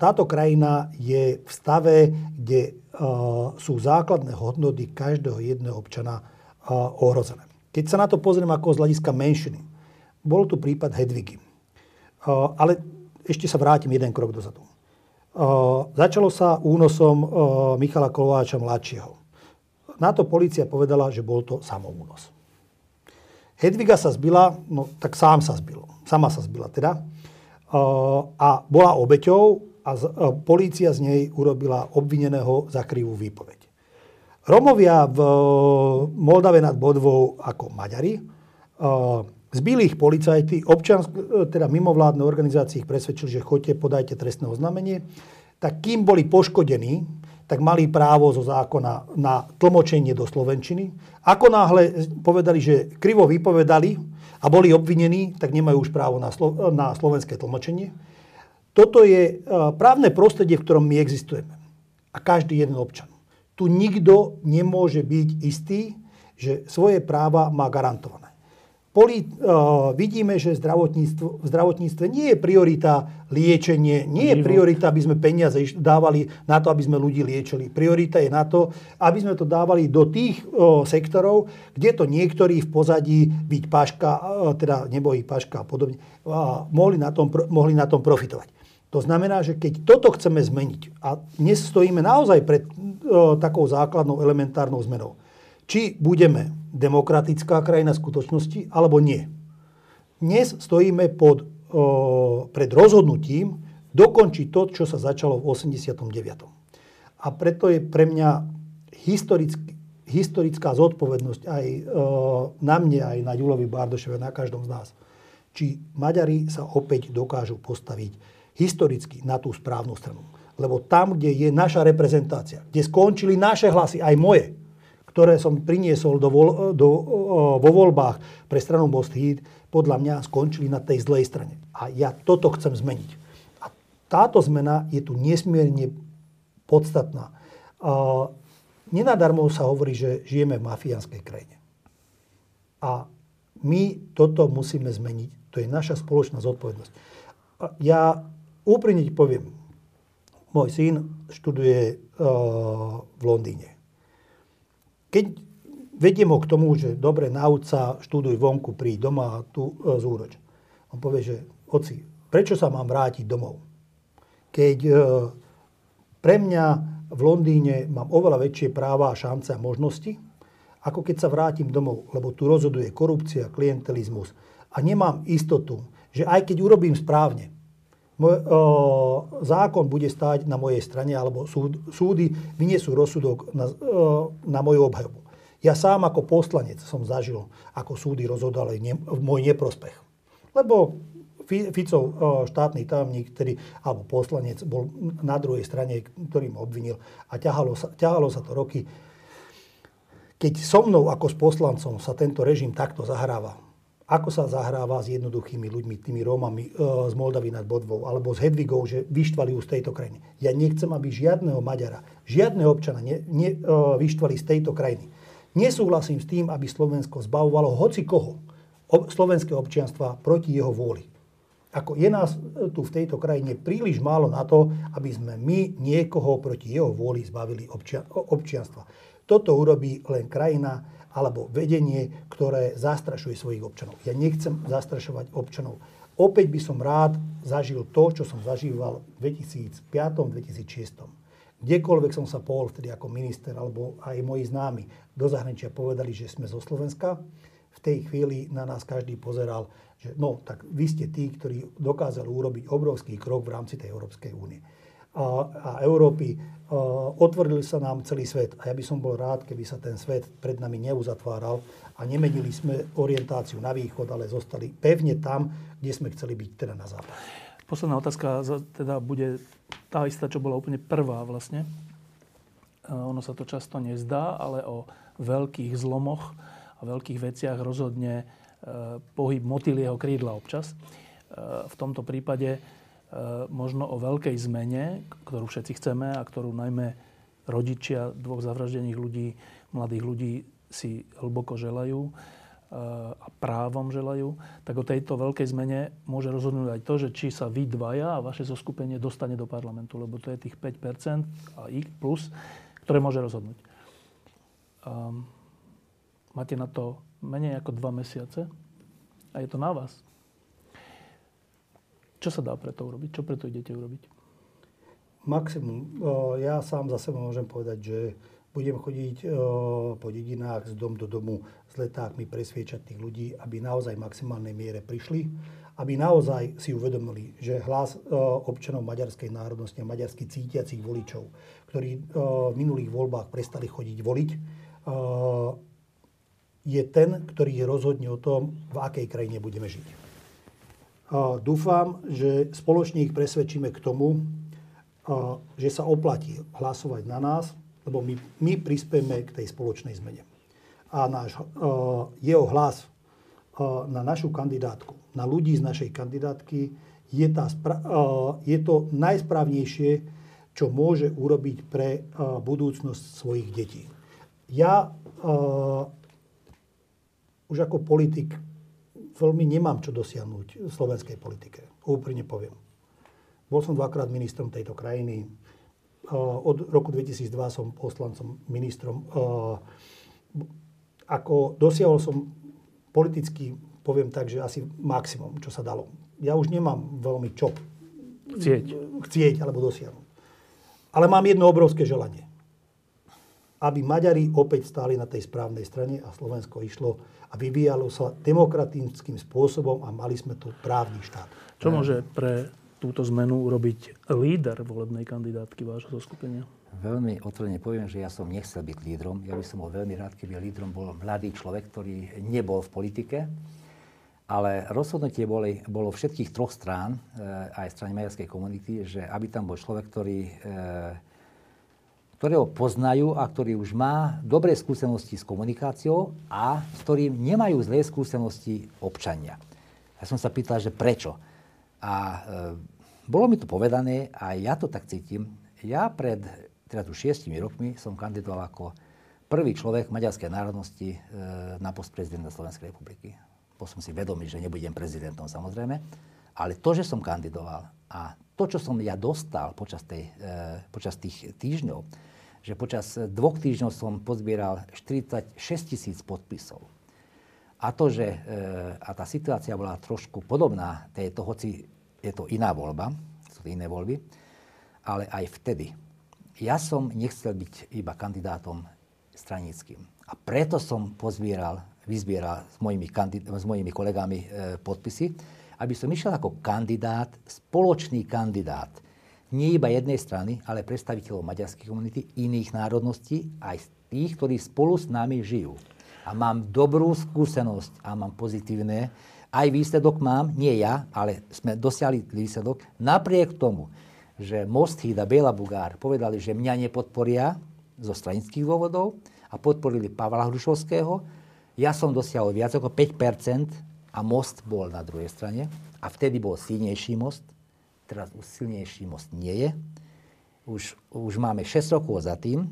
táto krajina je v stave, kde sú základné hodnoty každého jedného občana ohrozené. Keď sa na to pozriem ako z hľadiska menšiny, bol tu prípad Hedvigy. Ale ešte sa vrátim jeden krok dozadu. Začalo sa únosom Michala Kováča mladšieho. Na to policia povedala, že bol to samounos. Hedviga sa zbila, no tak sám sa zbil. Sama sa zbila teda. A bola obeťou a polícia z nej urobila obvineného za krivú výpoveď. Romovia v Moldave nad Bodvou ako Maďari Zbili ich policajti, občansk, teda mimovládne organizácie ich presvedčili, že choďte, podajte trestné oznámenie. Tak kým boli poškodení, tak mali právo zo zákona na tlmočenie do Slovenčiny. Ako náhle povedali, že krivo vypovedali a boli obvinení, tak nemajú už právo na, slo- na slovenské tlmočenie. Toto je právne prostredie, v ktorom my existujeme. A každý jeden občan. Tu nikto nemôže byť istý, že svoje práva má garantované. Poli, uh, vidíme, že zdravotníctvo, v zdravotníctve nie je priorita liečenie, nie je priorita, aby sme peniaze dávali na to, aby sme ľudí liečili. Priorita je na to, aby sme to dávali do tých uh, sektorov, kde to niektorí v pozadí byť paška, uh, teda nebojí paška a podobne, mohli, na tom, mohli na tom profitovať. To znamená, že keď toto chceme zmeniť, a dnes stojíme naozaj pred uh, takou základnou elementárnou zmenou, či budeme demokratická krajina skutočnosti, alebo nie. Dnes stojíme pod, o, pred rozhodnutím dokončiť to, čo sa začalo v 89. A preto je pre mňa historický, historická zodpovednosť aj o, na mne, aj na Julovi Bardošove, na každom z nás. Či Maďari sa opäť dokážu postaviť historicky na tú správnu stranu. Lebo tam, kde je naša reprezentácia, kde skončili naše hlasy, aj moje, ktoré som priniesol do, do, vo voľbách pre stranu Most Heat, podľa mňa skončili na tej zlej strane. A ja toto chcem zmeniť. A táto zmena je tu nesmierne podstatná. A nenadarmo sa hovorí, že žijeme v mafiánskej krajine. A my toto musíme zmeniť. To je naša spoločná zodpovednosť. Ja úprimne ti poviem, môj syn študuje uh, v Londýne. Keď vediem ho k tomu, že dobre, nauč sa, študuj vonku, príď doma a tu e, zúroč. On povie, že oci, prečo sa mám vrátiť domov? Keď e, pre mňa v Londýne mám oveľa väčšie práva a šance a možnosti, ako keď sa vrátim domov, lebo tu rozhoduje korupcia, klientelizmus a nemám istotu, že aj keď urobím správne, môj, o, zákon bude stáť na mojej strane, alebo súd, súdy vyniesú rozsudok na, o, na moju obhajobu. Ja sám ako poslanec som zažil, ako súdy rozhodali ne, v môj neprospech. Lebo Ficov štátny tajomník, ktorý, alebo poslanec, bol na druhej strane, ktorý ma obvinil a ťahalo sa, ťahalo sa to roky. Keď so mnou ako s poslancom sa tento režim takto zahráva, ako sa zahráva s jednoduchými ľuďmi, tými Rómami e, z Moldavy nad Bodvou, alebo s Hedvigou, že vyštvali ju z tejto krajiny. Ja nechcem, aby žiadneho Maďara, žiadneho občana ne, ne, e, vyštvali z tejto krajiny. Nesúhlasím s tým, aby Slovensko zbavovalo hoci koho ob, slovenské občianstva proti jeho vôli. Ako je nás e, tu v tejto krajine príliš málo na to, aby sme my niekoho proti jeho vôli zbavili občia, občianstva. Toto urobí len krajina, alebo vedenie, ktoré zastrašuje svojich občanov. Ja nechcem zastrašovať občanov. Opäť by som rád zažil to, čo som zažíval v 2005-2006. Kdekoľvek som sa pohol vtedy ako minister, alebo aj moji známi do zahraničia povedali, že sme zo Slovenska, v tej chvíli na nás každý pozeral, že no, tak vy ste tí, ktorí dokázali urobiť obrovský krok v rámci tej Európskej únie a, Európy. Otvorili sa nám celý svet a ja by som bol rád, keby sa ten svet pred nami neuzatváral a nemenili sme orientáciu na východ, ale zostali pevne tam, kde sme chceli byť, teda na západ. Posledná otázka teda bude tá istá, čo bola úplne prvá vlastne. Ono sa to často nezdá, ale o veľkých zlomoch a veľkých veciach rozhodne e, pohyb motýlieho krídla občas. E, v tomto prípade E, možno o veľkej zmene, ktorú všetci chceme a ktorú najmä rodičia dvoch zavraždených ľudí, mladých ľudí si hlboko želajú e, a právom želajú, tak o tejto veľkej zmene môže rozhodnúť aj to, že či sa vy dvaja a vaše zoskupenie dostane do parlamentu, lebo to je tých 5% a ich plus, ktoré môže rozhodnúť. Um, máte na to menej ako dva mesiace a je to na vás. Čo sa dá preto urobiť? Čo preto idete urobiť? Maximum. Ja sám za seba môžem povedať, že budem chodiť po dedinách z dom do domu s letákmi, presviečať tých ľudí, aby naozaj v maximálnej miere prišli, aby naozaj si uvedomili, že hlas občanov maďarskej národnosti a maďarsky cítiacich voličov, ktorí v minulých voľbách prestali chodiť voliť, je ten, ktorý rozhodne o tom, v akej krajine budeme žiť. Dúfam, že spoločne ich presvedčíme k tomu, že sa oplatí hlasovať na nás, lebo my, my prispieme k tej spoločnej zmene. A náš, jeho hlas na našu kandidátku, na ľudí z našej kandidátky, je, tá, je to najsprávnejšie, čo môže urobiť pre budúcnosť svojich detí. Ja už ako politik veľmi nemám čo dosiahnuť v slovenskej politike. Úprimne poviem. Bol som dvakrát ministrom tejto krajiny od roku 2002 som poslancom, ministrom. Ako dosiahol som politicky, poviem tak, že asi maximum, čo sa dalo. Ja už nemám veľmi čo chcieť, chcieť alebo dosiahnuť. Ale mám jedno obrovské želanie. Aby Maďari opäť stáli na tej správnej strane a Slovensko išlo a vyvíjalo sa demokratickým spôsobom a mali sme tu právny štát. Čo môže pre túto zmenu urobiť líder volebnej kandidátky vášho zoskupenia? Veľmi otvorene poviem, že ja som nechcel byť lídrom. Ja by som bol veľmi rád, keby lídrom bol mladý človek, ktorý nebol v politike. Ale rozhodnutie boli, bolo všetkých troch strán, e, aj strany maďarskej komunity, že aby tam bol človek, ktorý, e, ktorého poznajú a ktorý už má dobré skúsenosti s komunikáciou a s ktorým nemajú zlé skúsenosti občania. Ja som sa pýtal, že prečo. A e, bolo mi to povedané a ja to tak cítim. Ja pred teda tu šiestimi rokmi som kandidoval ako prvý človek maďarskej národnosti e, na post prezidenta Slovenskej republiky. Bol som si vedomý, že nebudem prezidentom samozrejme, ale to, že som kandidoval a to, čo som ja dostal počas, tej, e, počas tých týždňov, že počas dvoch týždňov som pozbieral 46 tisíc podpisov a to, že e, a tá situácia bola trošku podobná tejto, hoci je to iná voľba, sú to iné voľby, ale aj vtedy. Ja som nechcel byť iba kandidátom stranickým. A preto som pozbieral, vyzbieral s mojimi, kandid- s mojimi kolegami e, podpisy, aby som išiel ako kandidát, spoločný kandidát, nie iba jednej strany, ale predstaviteľov maďarskej komunity, iných národností, aj tých, ktorí spolu s nami žijú a mám dobrú skúsenosť a mám pozitívne. Aj výsledok mám, nie ja, ale sme dosiahli výsledok. Napriek tomu, že Most a Bela Bugár povedali, že mňa nepodporia zo stranických dôvodov a podporili Pavla Hrušovského, ja som dosiahol viac ako 5% a Most bol na druhej strane a vtedy bol silnejší most. Teraz už silnejší most nie je. Už, už máme 6 rokov za tým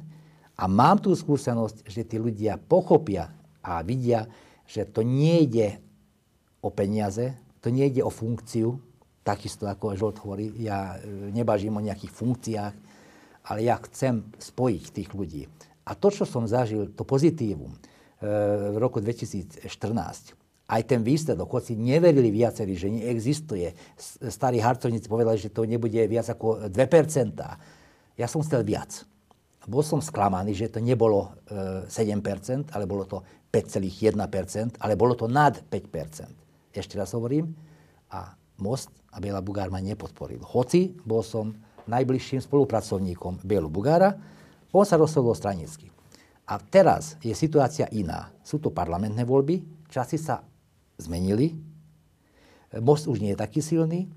a mám tú skúsenosť, že tí ľudia pochopia, a vidia, že to nejde o peniaze, to nejde o funkciu, takisto ako Žolt hovorí, ja e, nebažím o nejakých funkciách, ale ja chcem spojiť tých ľudí. A to, čo som zažil, to pozitívum e, v roku 2014, aj ten výsledok, hoci neverili viacerí, že neexistuje, starí harcovníci povedali, že to nebude viac ako 2%. Ja som chcel viac. Bol som sklamaný, že to nebolo 7%, e, ale bolo to 5,1%, ale bolo to nad 5%. Ešte raz hovorím, a Most a Biela Bugár ma nepodporil. Hoci bol som najbližším spolupracovníkom Bielu Bugára, on sa rozhodol stranicky. A teraz je situácia iná. Sú to parlamentné voľby, časy sa zmenili, Most už nie je taký silný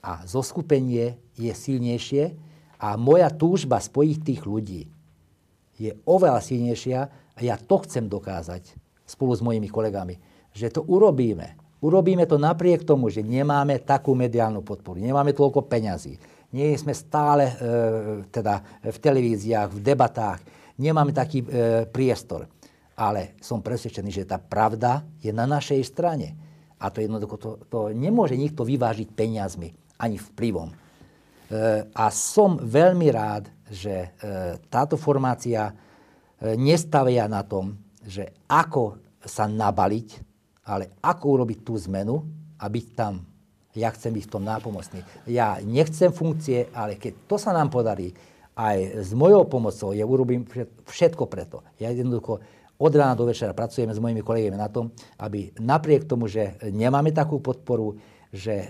a zoskupenie je silnejšie a moja túžba spojiť tých ľudí je oveľa silnejšia a ja to chcem dokázať spolu s mojimi kolegami, že to urobíme. Urobíme to napriek tomu, že nemáme takú mediálnu podporu, nemáme toľko peňazí, nie sme stále e, teda v televíziách, v debatách, nemáme taký e, priestor. Ale som presvedčený, že tá pravda je na našej strane. A to jednoducho, to, to nemôže nikto vyvážiť peniazmi, ani vplyvom. E, a som veľmi rád, že e, táto formácia e, nestavia na tom, že ako sa nabaliť, ale ako urobiť tú zmenu a byť tam Ja chcem byť v tom nápomocný. Ja nechcem funkcie, ale keď to sa nám podarí, aj s mojou pomocou, ja urobím všetko preto. Ja jednoducho od rána do večera pracujeme s mojimi kolegami na tom, aby napriek tomu, že nemáme takú podporu, že e,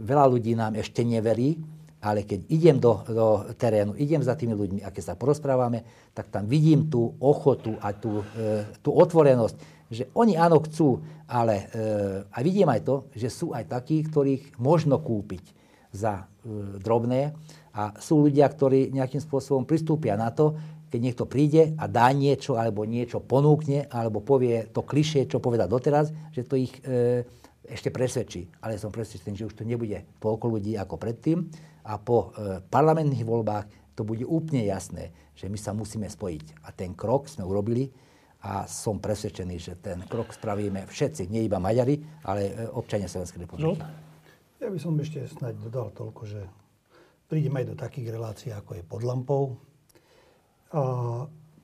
veľa ľudí nám ešte neverí, ale keď idem do, do terénu, idem za tými ľuďmi a keď sa porozprávame, tak tam vidím tú ochotu a tú, e, tú otvorenosť, že oni áno chcú, ale e, a vidím aj to, že sú aj takí, ktorých možno kúpiť za e, drobné a sú ľudia, ktorí nejakým spôsobom pristúpia na to, keď niekto príde a dá niečo, alebo niečo ponúkne, alebo povie to klišie, čo povedal doteraz, že to ich e, ešte presvedčí. Ale som presvedčený, že už to nebude toľko ľudí ako predtým a po e, parlamentných voľbách to bude úplne jasné, že my sa musíme spojiť. A ten krok sme urobili a som presvedčený, že ten krok spravíme všetci, nie iba Maďari, ale e, občania Slovenskej republiky. Ja by som ešte snáď dodal toľko, že prídeme aj do takých relácií, ako je pod lampou.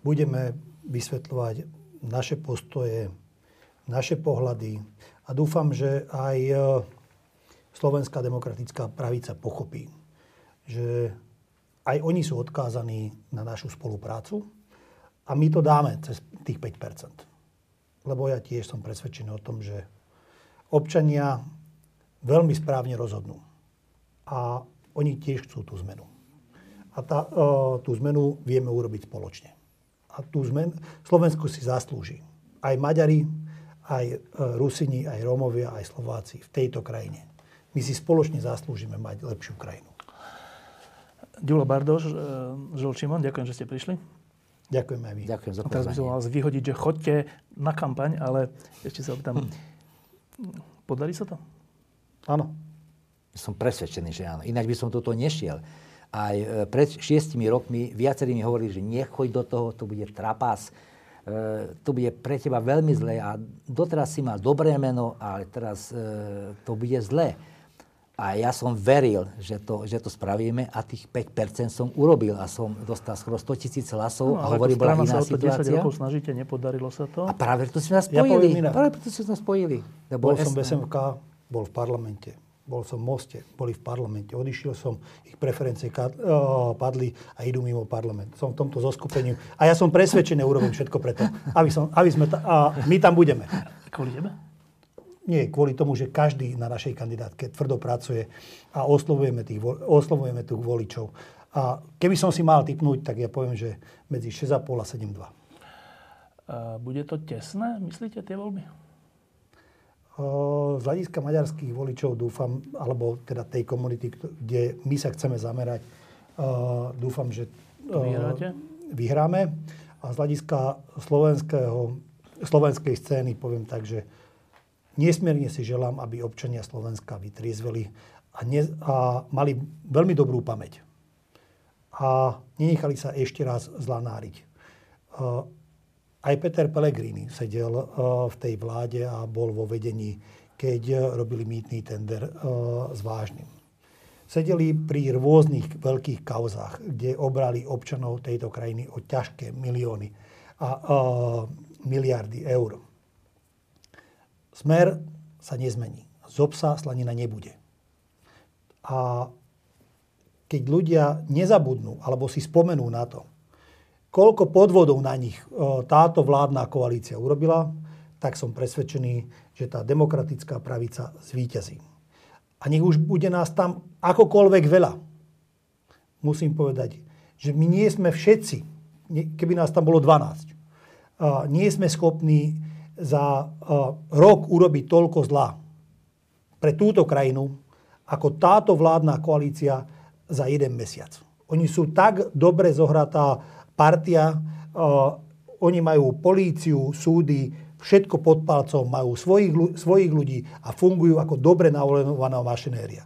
Budeme vysvetľovať naše postoje, naše pohľady a dúfam, že aj e, Slovenská demokratická pravica pochopí, že aj oni sú odkázaní na našu spoluprácu a my to dáme cez tých 5 Lebo ja tiež som presvedčený o tom, že občania veľmi správne rozhodnú. A oni tiež chcú tú zmenu. A tá, uh, tú zmenu vieme urobiť spoločne. A tú zmenu Slovensko si zaslúži. Aj Maďari, aj uh, Rusini, aj Rómovia, aj Slováci v tejto krajine. My si spoločne zaslúžime mať lepšiu krajinu. Ďulo Bardoš, e, Žil Čimon, ďakujem, že ste prišli. Ďakujem aj vy. Ďakujem za pozvanie. Teraz by som vás vyhodiť, že chodte na kampaň, ale ešte sa opýtam, hm. podarí sa to? Áno. Som presvedčený, že áno. Ináč by som toto nešiel. Aj e, pred šiestimi rokmi viacerí mi hovorili, že nechoď do toho, to bude trapas, e, to bude pre teba veľmi zlé a doteraz si mal dobré meno, ale teraz e, to bude zlé. A ja som veril, že to, že to spravíme a tých 5% som urobil a som dostal skoro 100 tisíc hlasov no, a hovorí, bola iná sa situácia. 10 rokov snažíte, nepodarilo sa to. A práve preto sme nás spojili. Ja práve preto sme nás spojili. Bol som v SMK, bol v parlamente, bol som v Moste, boli v parlamente. Odišiel som, ich preferencie padli a idú mimo parlament. Som v tomto zoskupeniu. A ja som presvedčený, urobím všetko preto, aby, som, aby sme ta, a my tam budeme. Kvôli tebe? nie kvôli tomu, že každý na našej kandidátke tvrdo pracuje a oslovujeme, tých, oslovujeme tých voličov. A keby som si mal typnúť, tak ja poviem, že medzi 6,5 a 7,2. Bude to tesné, myslíte, tie voľby? Z hľadiska maďarských voličov dúfam, alebo teda tej komunity, kde my sa chceme zamerať, dúfam, že Vyhráte? vyhráme. A z hľadiska slovenského, slovenskej scény poviem tak, že Nesmierne si želám, aby občania Slovenska vytriezveli a, ne, a mali veľmi dobrú pamäť. A nenechali sa ešte raz zlanáriť. Aj Peter Pellegrini sedel uh, v tej vláde a bol vo vedení, keď robili mýtný tender uh, s vážnym. Sedeli pri rôznych veľkých kauzách, kde obrali občanov tejto krajiny o ťažké milióny a miliardy eur Smer sa nezmení. Z obsa slanina nebude. A keď ľudia nezabudnú alebo si spomenú na to, koľko podvodov na nich e, táto vládna koalícia urobila, tak som presvedčený, že tá demokratická pravica zvíťazí. A nech už bude nás tam akokoľvek veľa. Musím povedať, že my nie sme všetci, keby nás tam bolo 12, nie sme schopní za rok urobiť toľko zla pre túto krajinu, ako táto vládna koalícia za jeden mesiac. Oni sú tak dobre zohratá partia, oni majú políciu, súdy, všetko pod palcom, majú svojich, svojich ľudí a fungujú ako dobre naolejovaná mašinéria.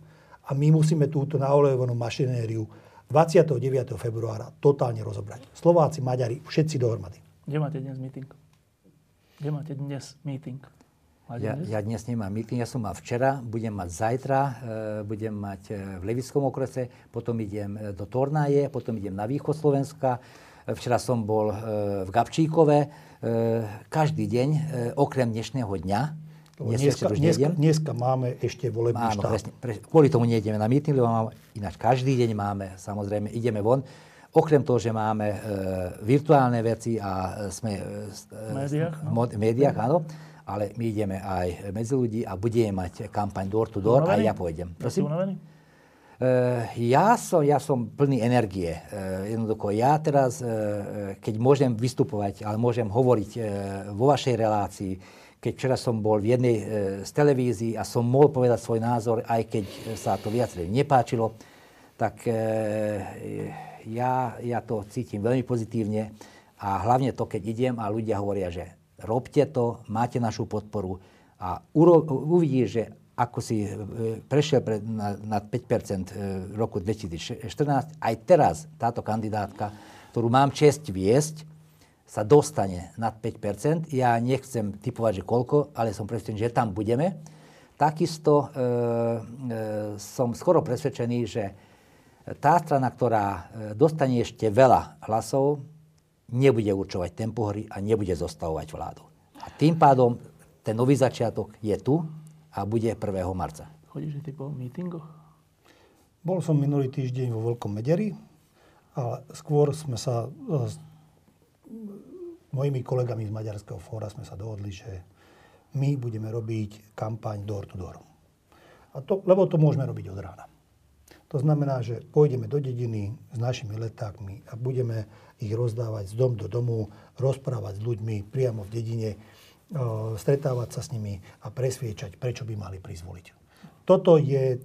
A my musíme túto naolejovanú mašinériu 29. februára totálne rozobrať. Slováci, Maďari, všetci dohromady. Kde máte dnes meeting? Kde máte dnes meeting? ja, dnes? ja dnes nemám meeting, ja som mal včera, budem mať zajtra, e, budem mať e, v Levickom okrese, potom idem e, do Tornáje, potom idem na východ Slovenska. Včera som bol e, v Gabčíkove. E, každý deň, e, okrem dnešného dňa, dneska, dneska, dneska máme ešte volebný Áno, štáb. Presne, presne, kvôli tomu nejdeme na míting, lebo máme, ináč každý deň máme, samozrejme, ideme von. Okrem toho, že máme e, virtuálne veci a sme e, médiách, no? v médiách áno, ale my ideme aj medzi ľudí a budeme mať kampaň door to door a ja pôjdem. Prosím? Uh, ja som, ja som plný energie. Uh, jednoducho, ja teraz, uh, keď môžem vystupovať, ale môžem hovoriť vo vašej relácii, keď včera som bol v jednej z televízií a som mohol povedať svoj názor, aj keď sa to viac nepáčilo, tak ja, ja to cítim veľmi pozitívne a hlavne to, keď idem a ľudia hovoria, že robte to, máte našu podporu a uvidíš, že ako si e, prešiel pred, na, na 5% e, roku 2014, aj teraz táto kandidátka, ktorú mám čest viesť, sa dostane nad 5%. Ja nechcem typovať, že koľko, ale som presvedčený, že tam budeme. Takisto e, e, som skoro presvedčený, že tá strana, ktorá e, dostane ešte veľa hlasov, nebude určovať tempo hry a nebude zostavovať vládu. A tým pádom ten nový začiatok je tu a bude 1. marca. Chodíš ty po mítingoch? Bol som minulý týždeň vo Veľkom Mederi, ale skôr sme sa e, s mojimi kolegami z Maďarského fóra sme sa dohodli, že my budeme robiť kampaň door to door. A to, lebo to môžeme robiť od rána. To znamená, že pôjdeme do dediny s našimi letákmi a budeme ich rozdávať z dom do domu, rozprávať s ľuďmi priamo v dedine, stretávať sa s nimi a presviečať, prečo by mali prizvoliť. Toto je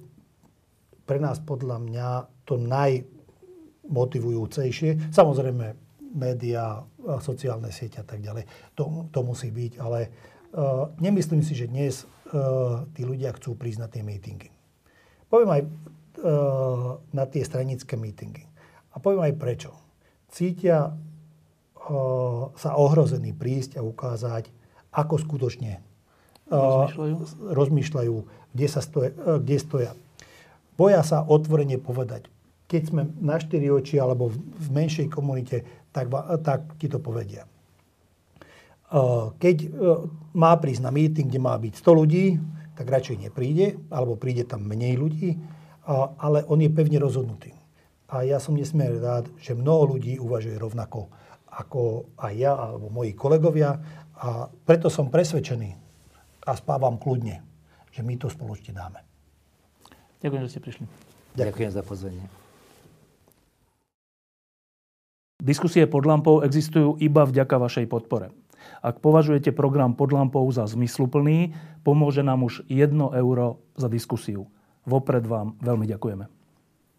pre nás podľa mňa to najmotivujúcejšie. Samozrejme, médiá, sociálne sieťa a tak ďalej, to, to musí byť, ale uh, nemyslím si, že dnes uh, tí ľudia chcú prísť na tie mítingy. Poviem aj uh, na tie stranické mítingy. A poviem aj prečo. Cítia uh, sa ohrození prísť a ukázať, ako skutočne rozmýšľajú, rozmýšľajú kde, sa stoja, kde stoja. Boja sa otvorene povedať. Keď sme na štyri oči alebo v menšej komunite, tak, tak ti to povedia. Keď má prísť na meeting, kde má byť 100 ľudí, tak radšej nepríde, alebo príde tam menej ľudí, ale on je pevne rozhodnutý. A ja som nesmierne rád, že mnoho ľudí uvažuje rovnako ako aj ja alebo moji kolegovia a preto som presvedčený a spávam kľudne, že my to spoločne dáme. Ďakujem, že ste prišli. Ďakujem, Ďakujem za pozvanie. Diskusie pod lampou existujú iba vďaka vašej podpore. Ak považujete program pod lampou za zmysluplný, pomôže nám už 1 euro za diskusiu. Vopred vám veľmi ďakujeme.